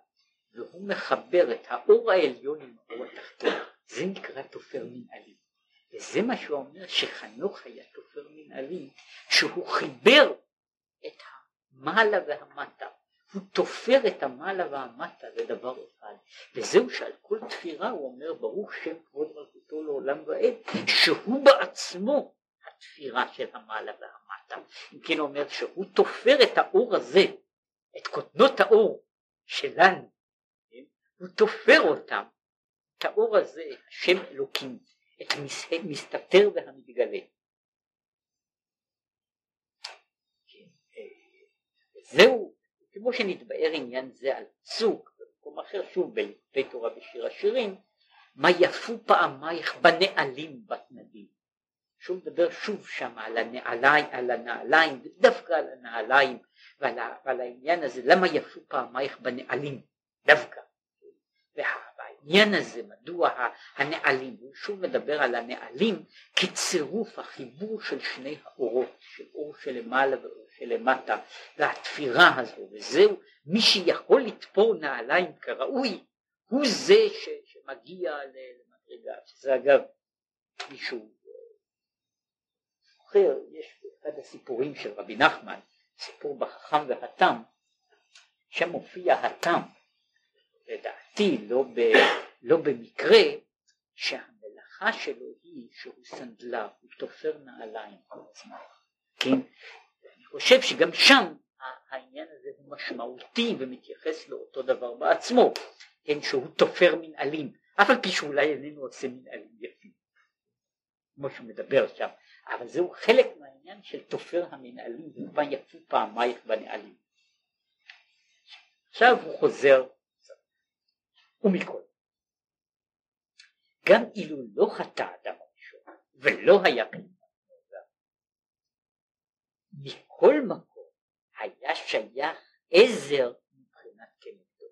והוא מחבר את האור העליון עם האור התחתון, זה נקרא תופר מנהלים. וזה מה שהוא אומר שחנוך היה תופר מנהלים, שהוא חיבר את המעלה והמטה, הוא תופר את המעלה והמטה לדבר אחד, וזהו שעל כל תפירה הוא אומר ברוך שם כבוד מלכותו לעולם ועד, שהוא בעצמו התפירה של המעלה והמטה. אם כן הוא אומר שהוא תופר את האור הזה, את קוטנות האור שלנו, כן? הוא תופר אותם, את האור הזה, השם אלוקים, את המסתתר והמתגלה. כן, אה, זהו, כמו שנתבאר עניין זה על פסוק, במקום אחר שוב בלימודי תורה בשיר השירים, מה יפו פעמייך בנעלים בת נדים. שהוא מדבר שוב שם על הנעליים, על הנעליים, ודווקא על הנעליים ועל, ועל העניין הזה, למה יפו פעמייך בנעלים, דווקא. והעניין הזה, מדוע הנעלים, הוא שוב מדבר על הנעלים כצירוף החיבור של שני האורות, של אור שלמעלה ואור שלמטה, והתפירה הזו, וזהו, מי שיכול לתפור נעליים כראוי, הוא זה ש, שמגיע למדרגה, שזה אגב מישהו זוכר, יש אחד הסיפורים של רבי נחמן, סיפור בחכם והתם, שם מופיע התם, לדעתי לא, ב, לא במקרה, שהמלאכה שלו היא שהוא סנדלר, הוא תופר נעליים כן? חושב שגם שם העניין הזה הוא משמעותי ומתייחס לאותו דבר בעצמו, כן, שהוא תופר מנעלים, אף על פי שאולי איננו עושה מנעלים יפים, כמו שהוא מדבר שם, אבל זהו חלק מהעניין של תופר המנהלים ומה יפו פעמייך בנהלים. עכשיו הוא חוזר ומכל גם אילו לא חטא אדם הראשון ולא היה קליפת מכל מקום היה שייך עזר מבחינת כנגדו.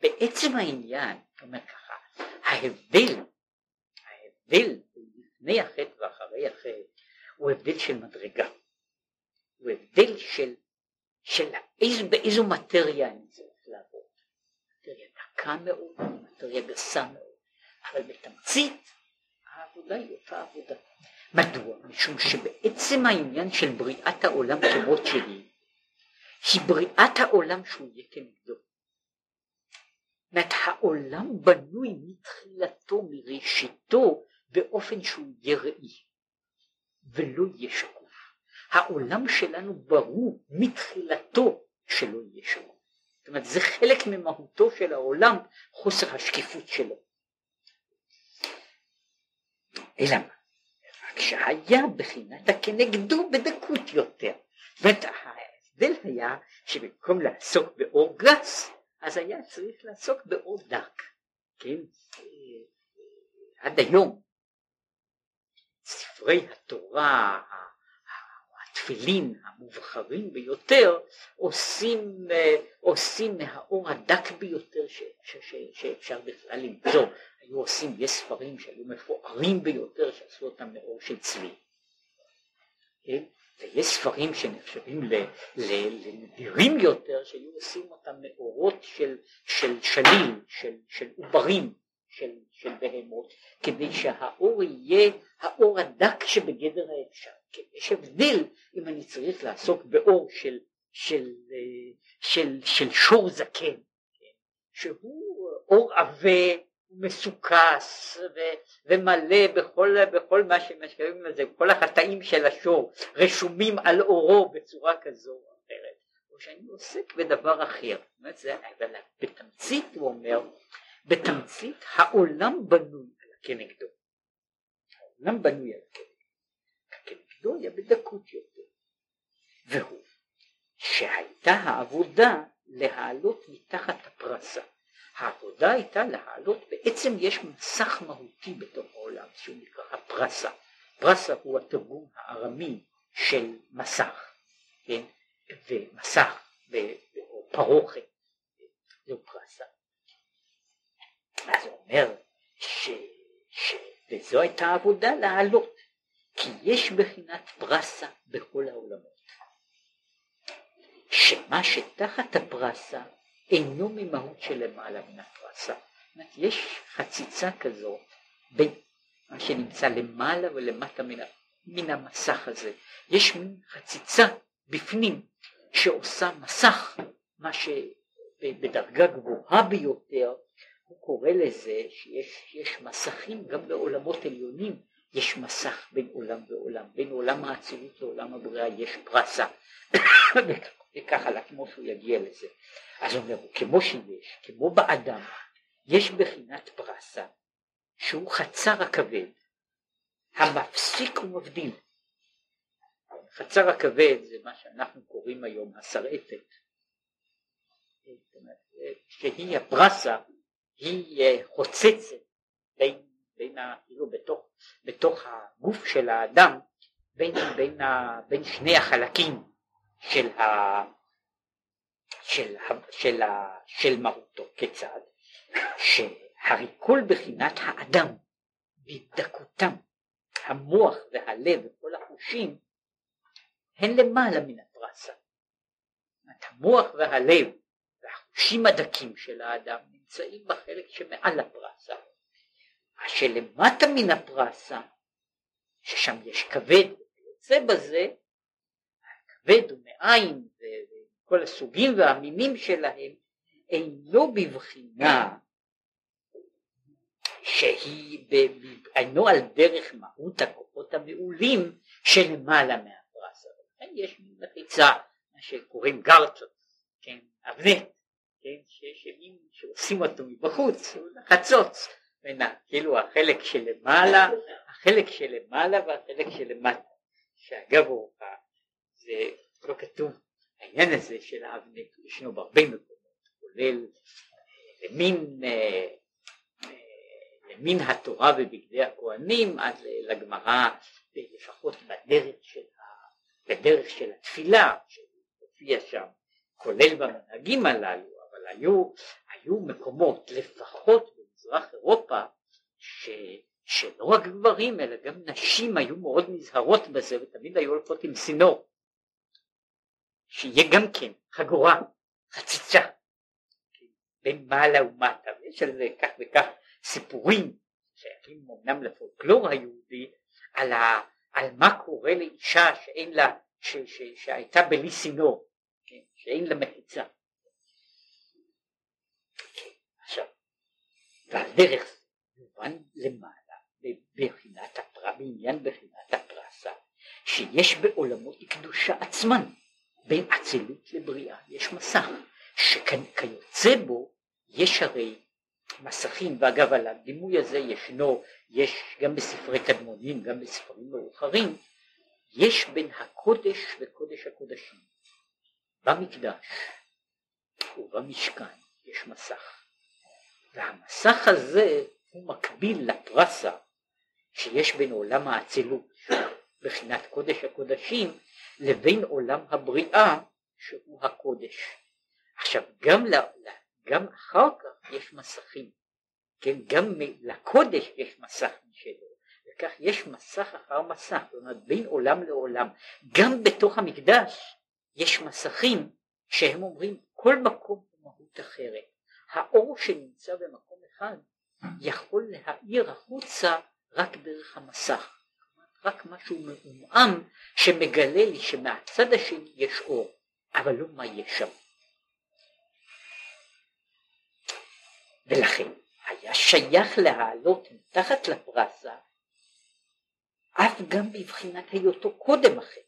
בעצם העניין, אומר ככה, ההבדל, ההבדל לפני החטא ואחרי החטא הוא הבדל של מדרגה, הוא הבדל של, של איז, באיזו מטריה אני צריך לעבוד, מטריה דקה מאוד, מטריה גסה מאוד, אבל בתמצית העבודה היא אותה עבודה. מדוע? משום שבעצם העניין של בריאת העולם כמות שהיא, היא בריאת העולם שהוא יהיה כנגדו. זאת העולם בנוי מתחילתו, מראשיתו, באופן שהוא יהיה ראי ולא יהיה שקוף. העולם שלנו ברור מתחילתו שלא יהיה שקוף. זאת אומרת זה חלק ממהותו של העולם חוסר השקיפות שלו. אלא מה? רק שהיה בחינת הכנגדו בדקות יותר. זאת אומרת ההבדל היה שבמקום לעסוק באור גס אז היה צריך לעסוק באור דק. כן? עד היום ספרי התורה התפילין המובחרים ביותר עושים, עושים מהאור הדק ביותר ש, ש, ש, שאפשר בכלל למצוא. היו עושים, יש ספרים שהיו מפוארים ביותר שעשו אותם מאור של צבי. כן? ויש ספרים שנחשבים לנדירים יותר שהיו עושים אותם מאורות של, של שליל, של, של עוברים. של, של בהמות, כדי שהאור יהיה האור הדק שבגדר האפשר. יש הבדל אם אני צריך לעסוק באור של, של, של, של שור זקן, כן, שהוא אור עבה מסוכס ומלא בכל, בכל מה שקוראים לזה, כל החטאים של השור רשומים על אורו בצורה כזו או אחרת, או שאני עוסק בדבר אחר. אבל בתמצית הוא אומר בתמצית העולם בנוי על הכנגדו. העולם בנוי על הכנגדו. היסטוריה בדקות יותר, והוא שהייתה העבודה להעלות מתחת הפרסה. העבודה הייתה להעלות, בעצם יש מסך מהותי בתוך העולם שהוא נקרא הפרסה. פרסה הוא התרגום הארמי של מסך, כן? ומסך, או פרוכת, זהו פרסה. אז הוא אומר ש... ש... וזו הייתה עבודה להעלות, כי יש בחינת פרסה בכל העולמות. שמה שתחת הפרסה אינו ממהות שלמעלה מן הפרסה. יש חציצה כזו בין מה שנמצא למעלה ולמטה מן, מן המסך הזה. יש מין חציצה בפנים שעושה מסך, מה שבדרגה גבוהה ביותר הוא קורא לזה שיש מסכים גם בעולמות עליונים, יש מסך בין עולם ועולם, בין עולם האצילות לעולם הבריאה יש פרסה, וככה לה כמו שהוא יגיע לזה. אז הוא אומר, כמו שיש, כמו באדם, יש בחינת פרסה שהוא חצר הכבד, המפסיק ומבדיל. חצר הכבד זה מה שאנחנו קוראים היום השרעפת, שהיא הפרסה היא אה, חוצצת בין, בין ה, כאילו בתוך, בתוך הגוף של האדם בין, בין, ה, בין שני החלקים של, ה, של, ה, של, ה, של מהותו, כיצד? שהרי כל בחינת האדם בדקותם, המוח והלב וכל החושים הן למעלה מן הפרסה. המוח והלב והחושים הדקים של האדם נמצאים בחלק שמעל הפרסה. מה שלמטה מן הפרסה, ששם יש כבד ויוצא בזה, הכבד הוא מעין וכל הסוגים והמינים שלהם, אינו בבחינה שהיא, אינו על דרך מהות הכוחות המעולים שלמעלה מהפרסה. לכן יש מחיצה, מה שקוראים גרצ'ות, כן, אבנט, כן, שמין שעושים אותו מבחוץ, חצוץ, כאילו החלק שלמעלה, החלק שלמעלה והחלק שלמטה, שאגב זה לא כתוב, העניין הזה של האבנט ישנו בהרבה מקומות, כולל למין, אה, אה, למין התורה ובגדי הכהנים עד לגמרא, לפחות בדרך של, בדרך של התפילה שהופיע שם, כולל במנהגים הללו, היו, היו מקומות, לפחות במזרח אירופה, ש, שלא רק גברים אלא גם נשים היו מאוד נזהרות בזה ותמיד היו הולכות עם סינור, שיהיה גם כן חגורה, חציצה, בין מעלה ומטה, ויש על זה כך וכך סיפורים שייכים אמנם לפולקלור היהודי על, ה, על מה קורה לאישה שאין לה, ש, ש, שהייתה בלי סינור, כן, שאין לה מחיצה. והדרך מובן למעלה בבחינת הפרה, בעניין בחינת הפרסה, שיש בעולמות קדושה עצמן, בין אצילות לבריאה יש מסך, שכיוצא בו יש הרי מסכים, ואגב על הדימוי הזה ישנו, יש גם בספרי קדמונים, גם בספרים מאוחרים, יש בין הקודש וקודש הקודשים. במקדש ובמשכן יש מסך. והמסך הזה הוא מקביל לפרסה שיש בין עולם האצילות, בחינת קודש הקודשים, לבין עולם הבריאה שהוא הקודש. עכשיו גם, גם אחר כך יש מסכים, כן, גם לקודש יש מסך משלו, וכך יש מסך אחר מסך, זאת אומרת בין עולם לעולם, גם בתוך המקדש יש מסכים שהם אומרים כל מקום הוא מהות אחרת. האור שנמצא במקום אחד יכול להאיר החוצה רק דרך המסך, רק משהו מעומעם שמגלה לי שמהצד השני יש אור, אבל לא מה יש שם. ולכן היה שייך להעלות מתחת לפרסה אף גם בבחינת היותו קודם החטא.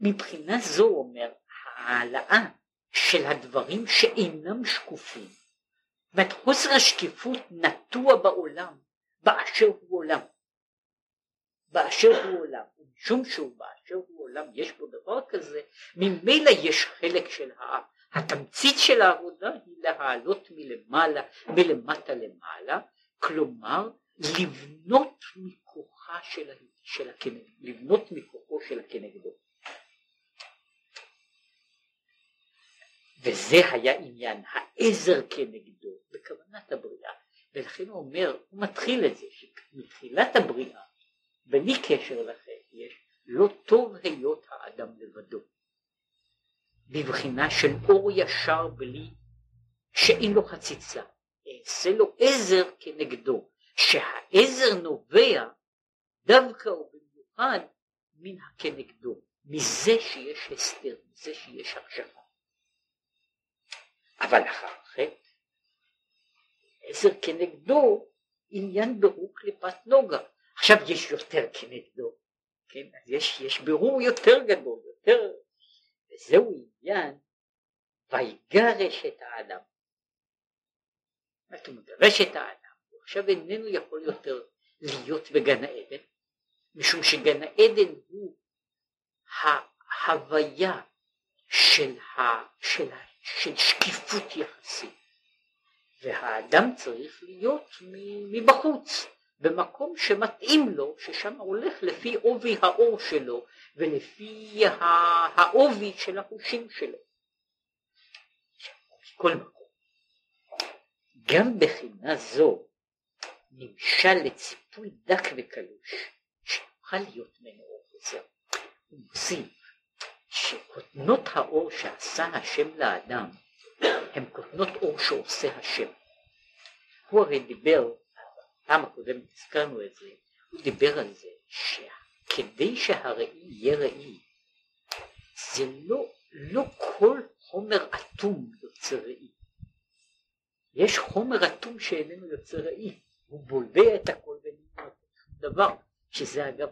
מבחינה זו אומר העלאה של הדברים שאינם שקופים. זאת אומרת חוסר השקיפות נטוע בעולם באשר הוא עולם. באשר הוא עולם, ומשום שהוא באשר הוא עולם יש בו דבר כזה, ממילא יש חלק של ה... התמצית של העבודה היא להעלות מלמעלה, מלמטה למעלה, כלומר לבנות מכוחה של, של הכנגדו, לבנות מכוחו של הכנגדו. וזה היה עניין העזר כנגדו בכוונת הבריאה. ולכן הוא אומר, הוא מתחיל את זה שמתחילת הבריאה בלי קשר לחטא יש לא טוב היות האדם לבדו בבחינה של אור ישר בלי שאין לו חציצה אעשה לו עזר כנגדו שהעזר נובע דווקא ובמיוחד מן הכנגדו מזה שיש הסתר מזה שיש הקשבה אבל אחר חטא עזר כנגדו עניין ברור קליפת נוגה. עכשיו יש יותר כנגדו. כן אז יש, יש ברור יותר גדול יותר וזהו עניין. ויגרש את האדם. זאת אומרת מגרש את האדם? הוא עכשיו איננו יכול יותר להיות בגן העדן משום שגן העדן הוא ההוויה של, ה, של, ה, של שקיפות יחסית והאדם צריך להיות מבחוץ במקום שמתאים לו ששם הולך לפי עובי האור שלו ולפי העובי של החושים שלו. כל מקום. גם בחינה זו נמשל לציפוי דק וקלוש שיוכל להיות ממנו אור וזהו. הוא מוסיף שקוטנות האור שעשה השם לאדם הם קוטנות אור שעושה השם. הוא הרי דיבר, פעם הקודמת הזכרנו את זה, הוא דיבר על זה שכדי שהראי יהיה ראי זה לא, לא כל חומר אטום יוצר ראי. יש חומר אטום שאיננו יוצר ראי, הוא בולע את הכל ואיננו דבר, שזה אגב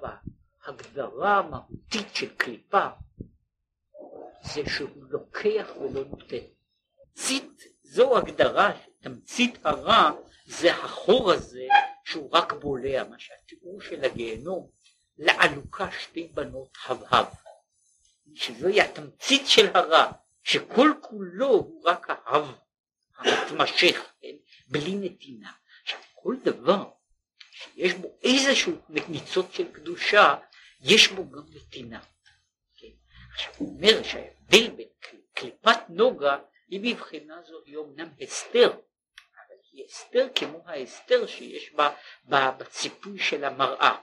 ההגדרה המהותית של קליפה, זה שהוא לוקח ולא נותן. תמצית, זו הגדרה, תמצית הרע זה החור הזה שהוא רק בולע, מה שהתיאור של הגיהנום, לעלוקה שתי בנות הבהב, שזוהי התמצית של הרע, שכל כולו הוא רק ההב המתמשך, כן? בלי נתינה. עכשיו כל דבר שיש בו איזשהו ניצוץ של קדושה, יש בו גם נתינה. כן? עכשיו הוא אומר שההבדל בין קליפת נוגה היא מבחינה זו היא אומנם הסתר, אבל היא הסתר כמו ההסתר שיש בה, בה בציפוי של המראה.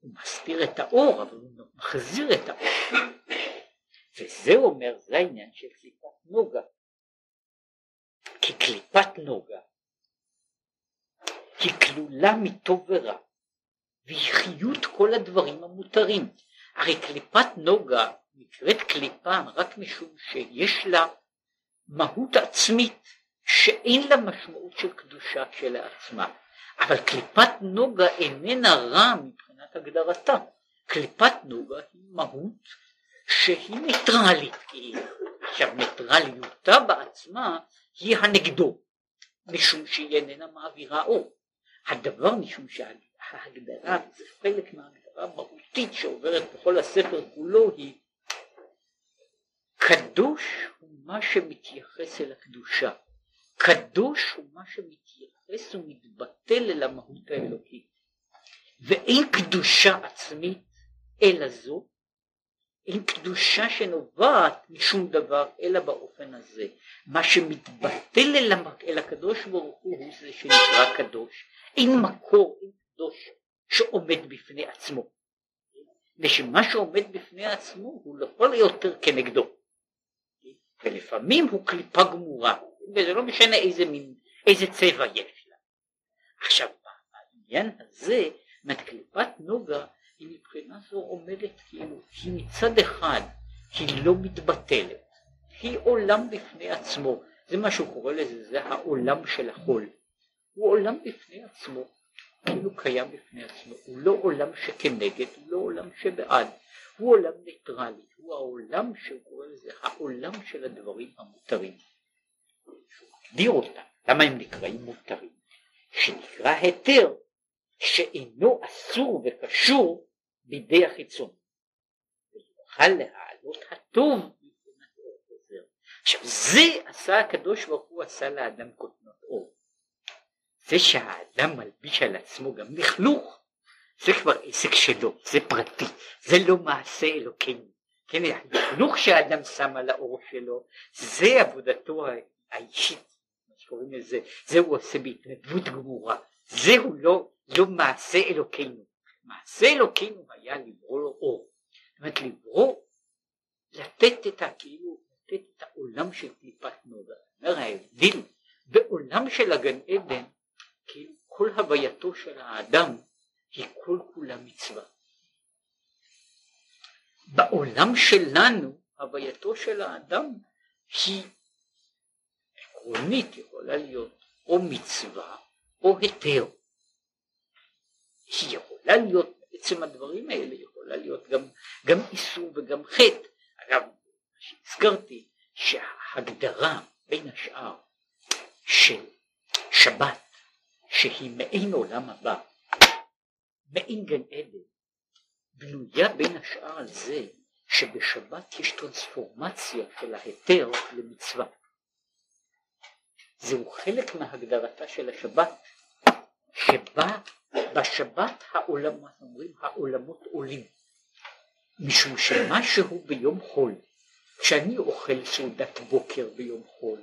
הוא מסתיר את האור, אבל הוא מחזיר את האור. וזה אומר, זה העניין של קליפת נוגה. כי קליפת נוגה היא כלולה מטוב ורע, והיא חיות כל הדברים המותרים. הרי קליפת נוגה נקראת קליפה רק משום שיש לה מהות עצמית שאין לה משמעות של קדושה כשלעצמה, אבל קליפת נוגה איננה רע מבחינת הגדרתה, קליפת נוגה היא מהות שהיא ניטרלית כאילו, עכשיו ניטרליותה בעצמה היא הנגדו, משום שהיא איננה מעבירה אור, הדבר משום שההגדרה זה חלק מההגדרה המהותית שעוברת בכל הספר כולו היא קדוש הוא מה שמתייחס אל הקדושה. קדוש הוא מה שמתייחס ומתבטל אל המהות האלוקית. ואין קדושה עצמית אלא זו, אין קדושה שנובעת משום דבר אלא באופן הזה. מה שמתבטל אל, אל הקדוש ברוך הוא הוא זה שנקרא קדוש. אין מקור, אין קדוש שעומד בפני עצמו. ושמה שעומד בפני עצמו הוא לכל היותר כנגדו. ולפעמים הוא קליפה גמורה, וזה לא משנה איזה מין, איזה צבע יש לה. עכשיו בעניין הזה, זאת קליפת נוגה היא מבחינה זו עומדת כאילו, היא מצד אחד, היא לא מתבטלת, היא עולם בפני עצמו, זה מה שהוא קורא לזה, זה העולם של החול, הוא עולם בפני עצמו, כאילו קיים בפני עצמו, הוא לא עולם שכנגד, הוא לא עולם שבעד, הוא עולם ניטרלי, הוא העולם שהוא קורא לזה העולם של הדברים המותרים. הגדיר אותם, למה הם נקראים מותרים? שנקרא היתר שאינו אסור וקשור בידי החיצון ויוכל להעלות הטוב עכשיו זה עשה הקדוש ברוך הוא עשה לאדם קוטנות אור זה שהאדם מלביש על עצמו גם לכלוך זה כבר עסק שלו זה פרטי זה לא מעשה אלוקינו כן הלכלוך שהאדם שם על האור שלו זה עבודתו האישית שקוראים לזה, זה הוא עושה בהתנדבות גמורה, זהו לא, לא מעשה אלוקינו, מעשה אלוקינו היה לברוא לו אור, זאת אומרת לברוא, לתת את הכאילו, לתת את העולם של קליפת נוגה, אומר ההבדיל בעולם של הגן עדן, כאילו כל הווייתו של האדם היא כל כולה מצווה. בעולם שלנו הווייתו של האדם היא עקרונית יכולה להיות או מצווה או היתר. היא יכולה להיות, בעצם הדברים האלה יכולה להיות גם, גם איסור וגם חטא. אגב, מה שהזכרתי, שההגדרה בין השאר של שבת, שהיא מעין עולם הבא, מעין גן עדן, בנויה בין השאר על זה שבשבת יש טרנספורמציה של ההיתר למצווה. זהו חלק מהגדרתה של השבת, שבה בשבת העולמות, אומרים? העולמות עולים, משום שמשהו ביום חול, כשאני אוכל סעודת בוקר ביום חול,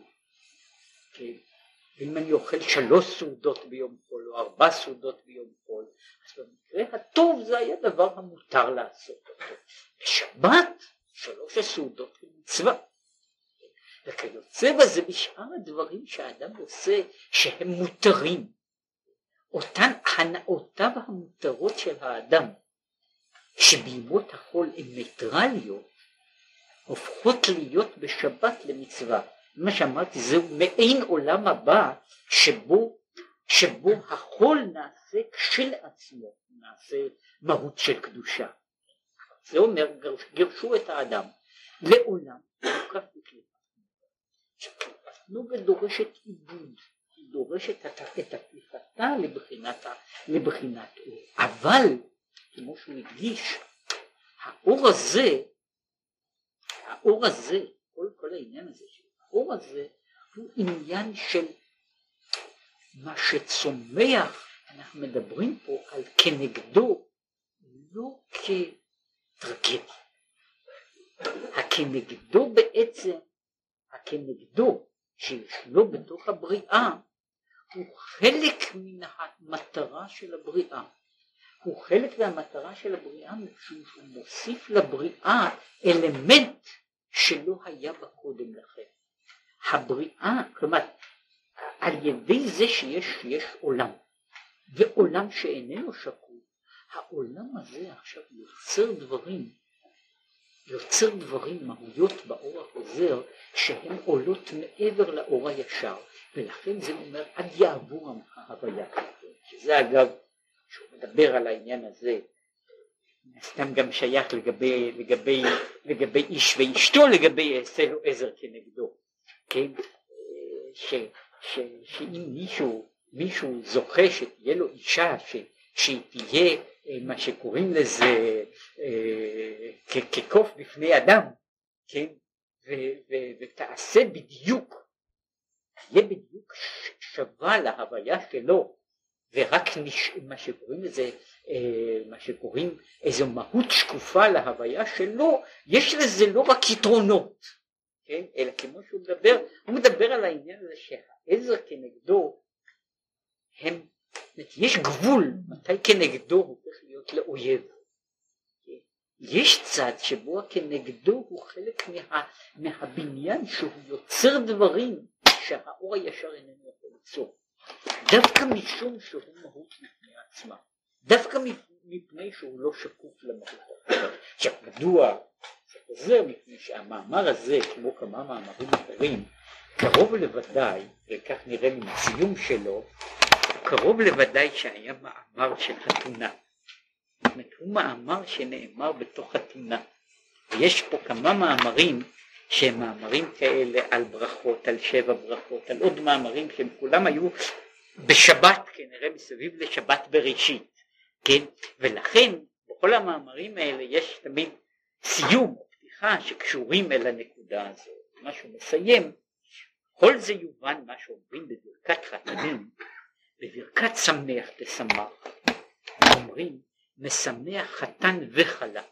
כן, ואם אני אוכל שלוש סעודות ביום חול או ארבע סעודות ביום חול, אז במקרה הטוב זה היה דבר המותר לעשות אותו. בשבת שלוש הסעודות הן מצווה. וכיוצא בזה בשאר הדברים שהאדם עושה שהם מותרים אותן הנאותיו המותרות של האדם שבימות החול הן ניטרליות הופכות להיות בשבת למצווה מה שאמרתי זהו מעין עולם הבא שבו שבו החול נעשה כשלעצמו נעשה מהות של קדושה זה אומר גירשו את האדם לעולם מוקף בקליפה נוגה דורשת עיבוד, היא דורשת את עקיפתה לבחינת, לבחינת אור. אבל, כמו שהוא הדגיש, האור הזה, האור הזה, כל, כל העניין הזה, האור הזה הוא עניין של מה שצומח, אנחנו מדברים פה על כנגדו, לא כטרגדיה. הכנגדו בעצם הכנגדו שישנו בתוך הבריאה הוא חלק מן המטרה של הבריאה. הוא חלק מהמטרה של הבריאה משום שהוא מוסיף לבריאה אלמנט שלא היה בה קודם לכן. הבריאה, כלומר, על ידי זה שיש יש עולם, ועולם שאיננו שקול, העולם הזה עכשיו יוצר דברים יוצר דברים, מהויות באור החוזר, שהן עולות מעבר לאור הישר, ולכן זה אומר עד יעבור ההוויה, שזה אגב, כשהוא מדבר על העניין הזה, סתם גם שייך לגבי, לגבי, לגבי איש ואשתו, לגבי אעשה לו עזר כנגדו, כן, ש, ש, שאם מישהו, מישהו זוכה שתהיה לו אישה, ש, שהיא תהיה אה, מה שקוראים לזה אה, כקוף בפני אדם, כן, ותעשה בדיוק, תהיה בדיוק שווה להוויה שלו, ורק נש... מה שקוראים לזה, אה, מה שקוראים איזו מהות שקופה להוויה שלו, יש לזה לא רק יתרונות, כן, אלא כמו שהוא מדבר, הוא מדבר על העניין הזה שהעזר כנגדו הם יש גבול מתי כנגדו הוא הופך להיות לאויב. יש צד שבו כנגדו הוא חלק מה, מהבניין שהוא יוצר דברים שהאור הישר איננו יכול ליצור. דווקא משום שהוא מהות בפני עצמה. דווקא מפני שהוא לא שקוף למהות. עכשיו מדוע זה? מפני שהמאמר הזה כמו כמה מאמרים אחרים קרוב לוודאי, וכך נראה מן הסיום שלו, קרוב לוודאי שהיה מאמר של חתונה. זאת אומרת, הוא מאמר שנאמר בתוך חתונה. ויש פה כמה מאמרים שהם מאמרים כאלה על ברכות, על שבע ברכות, על עוד מאמרים שהם כולם היו בשבת, כנראה מסביב לשבת בראשית, כן? ולכן בכל המאמרים האלה יש תמיד סיום פתיחה שקשורים אל הנקודה הזאת. מה שהוא מסיים, כל זה יובן מה שאומרים בברכת חתנים, בברכת שמח תשמח, אומרים משמח חתן וכלה.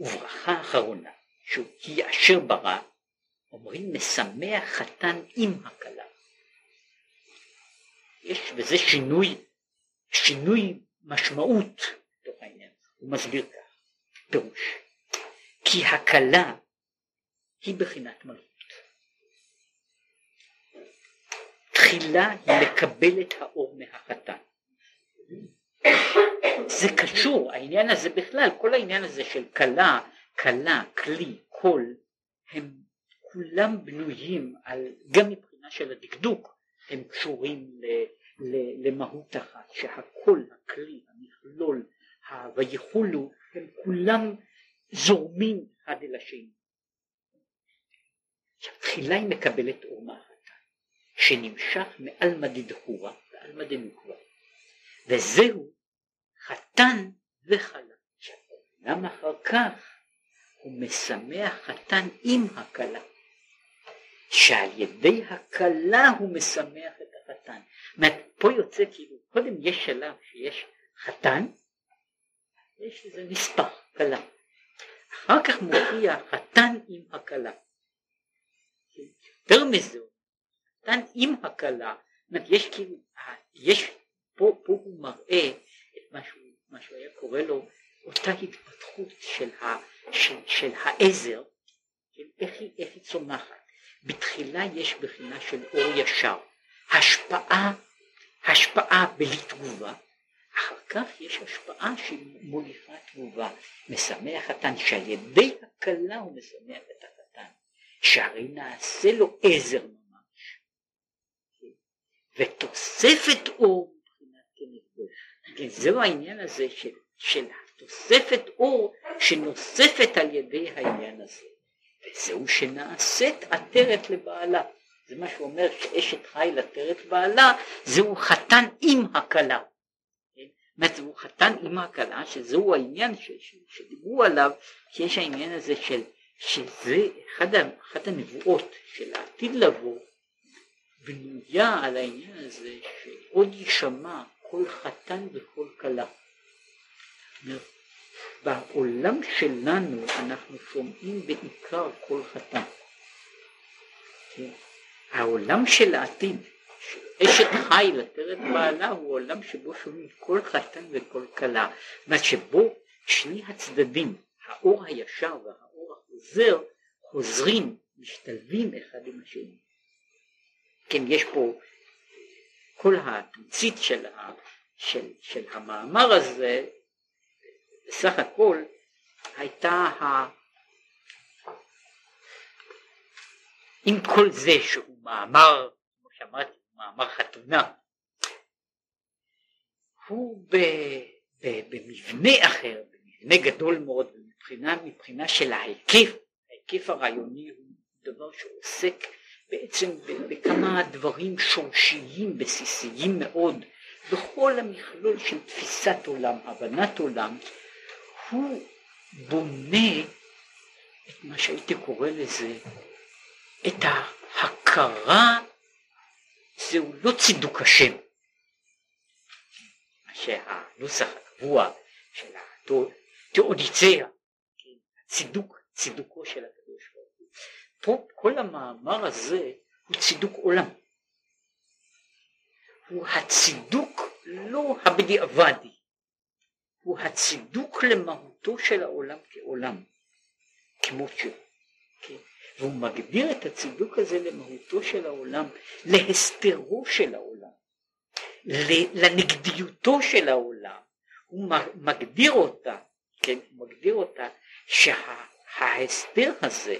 וברכה אחרונה, שהוא כי אשר ברא, אומרים משמח חתן עם הכלה. יש בזה שינוי, שינוי משמעות בתוך העניין. הוא מסביר כך, פירוש, כי הכלה היא בחינת מלכות. תחילה היא מקבלת האור מהחתן. זה קשור, העניין הזה בכלל, כל העניין הזה של כלה, כלה, כלי, קול, הם כולם בנויים על, גם מבחינה של הדקדוק, הם קשורים ל, ל, למהות אחת, שהקול, הכלי, המכלול, ויכולו, הם כולם זורמים אחד אל השני. עכשיו תחילה היא מקבלת אור מהחתן, שנמשך מעלמא דדחורה ועלמא דנוקבה, וזהו חתן וכלה. עכשיו, גם אחר כך הוא משמח חתן עם הכלה, שעל ידי הכלה הוא משמח את החתן. זאת אומרת, פה יוצא כאילו, קודם יש שלב שיש חתן, יש איזה נספח, כלה. אחר כך מופיע חתן עם הכלה. יותר מזה, חתן עם הכלה, זאת יש כאילו, יש, פה, פה הוא מראה את מה שהוא, מה שהוא היה קורא לו אותה התפתחות של, ה, של, של העזר, של איך היא, איך היא צומחת. בתחילה יש בחינה של אור ישר, השפעה, השפעה בלי תגובה, אחר כך יש השפעה שהיא מוליכה תגובה, משמח חתן, שעל ידי הכלה הוא משמח את החתן, שהרי נעשה לו עזר ממש, ותוספת אור מבחינת כנגדו. זהו העניין הזה של, של התוספת אור שנוספת על ידי העניין הזה, וזהו שנעשית עטרת לבעלה. זה מה שהוא אומר שאשת חיל עטרת בעלה, זהו חתן עם הכלה. אומרת, הוא חתן עם הכלה, שזהו העניין ש, ש, שדיברו עליו, שיש העניין הזה של, שזה אחד, אחת הנבואות של העתיד לבוא, בנויה על העניין הזה שעוד יישמע כל חתן וכל כלה. בעולם שלנו אנחנו שומעים בעיקר כל חתן. כן? העולם של העתיד אשת חיל עטרת בעלה הוא עולם שבו שומעים כל חתן וכל כלה, אומרת שבו שני הצדדים, האור הישר והאור החוזר, חוזרים, משתלבים אחד עם השני. כן, יש פה כל התמצית של, ה, של, של המאמר הזה, בסך הכל הייתה ה... עם כל זה שהוא מאמר, כמו שאמרתי, מאמר חתונה, הוא ב, ב, במבנה אחר, במבנה גדול מאוד, מבחינה, מבחינה של ההיקף, ההיקף הרעיוני הוא דבר שעוסק בעצם בכמה דברים שורשיים, בסיסיים מאוד, בכל המכלול של תפיסת עולם, הבנת עולם, הוא בונה את מה שהייתי קורא לזה, את ההכרה זהו לא צידוק השם, שהנוסח הקבוע של התאודיציה, צידוק, צידוקו של הקדוש ברוך הוא. פה כל המאמר הזה הוא צידוק עולם. הוא הצידוק לא הבדיעבדי, הוא הצידוק למהותו של העולם כעולם, כמות שהוא. כן? והוא מגדיר את הצידוק הזה למהותו של העולם, להסתרו של העולם, לנגדיותו של העולם, הוא מגדיר אותה, כן, הוא מגדיר אותה שההסתר הזה,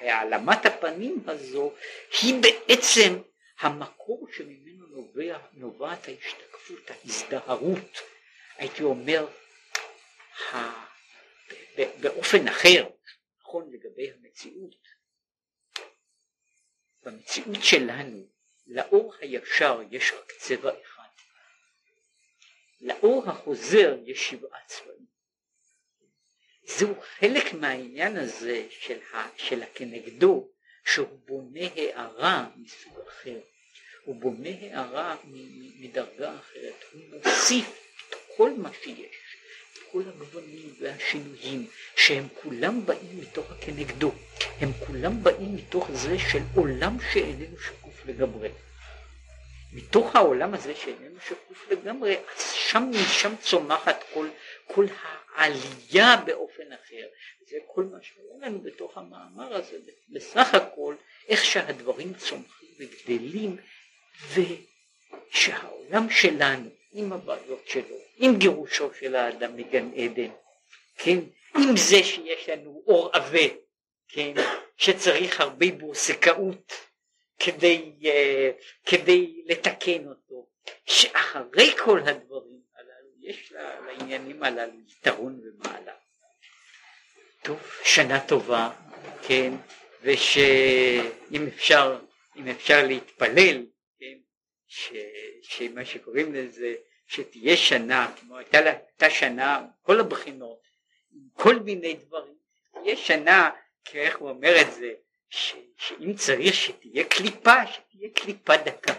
העלמת הפנים הזו, היא בעצם המקור שממנו נובע, נובעת ההשתקפות, ההזדהרות, הייתי אומר, באופן אחר, נכון לגבי המציאות. במציאות שלנו לאור הישר יש רק צבע אחד. לאור החוזר יש שבעה צבעים. זהו חלק מהעניין הזה של, ה, של הכנגדו שהוא בונה הערה מסוג אחר, הוא בונה הערה מדרגה אחרת, הוא מוסיף את כל מה שיש, כל הגוונים והשינויים, שהם כולם באים מתוך הכנגדו, הם כולם באים מתוך זה של עולם שאיננו שקוף לגמרי. מתוך העולם הזה שאיננו שקוף לגמרי, אז שם משם צומחת כל, כל העלייה באופן אחר. זה כל מה שהיה לנו בתוך המאמר הזה, בסך הכל איך שהדברים צומחים וגדלים ושהעולם שלנו עם הבעיות שלו, עם גירושו של האדם מגן עדן, כן, עם זה שיש לנו אור עבה, כן, שצריך הרבה בורסקאות כדי, uh, כדי לתקן אותו, שאחרי כל הדברים הללו יש לה, לעניינים הללו יתרון ומעלה. טוב, שנה טובה, כן, ושאם אפשר, אם אפשר להתפלל, ש, שמה שקוראים לזה, שתהיה שנה, כמו הייתה, הייתה שנה, כל הבחינות, עם כל מיני דברים, תהיה שנה, איך הוא אומר את זה, ש, שאם צריך שתהיה קליפה, שתהיה קליפה דקה.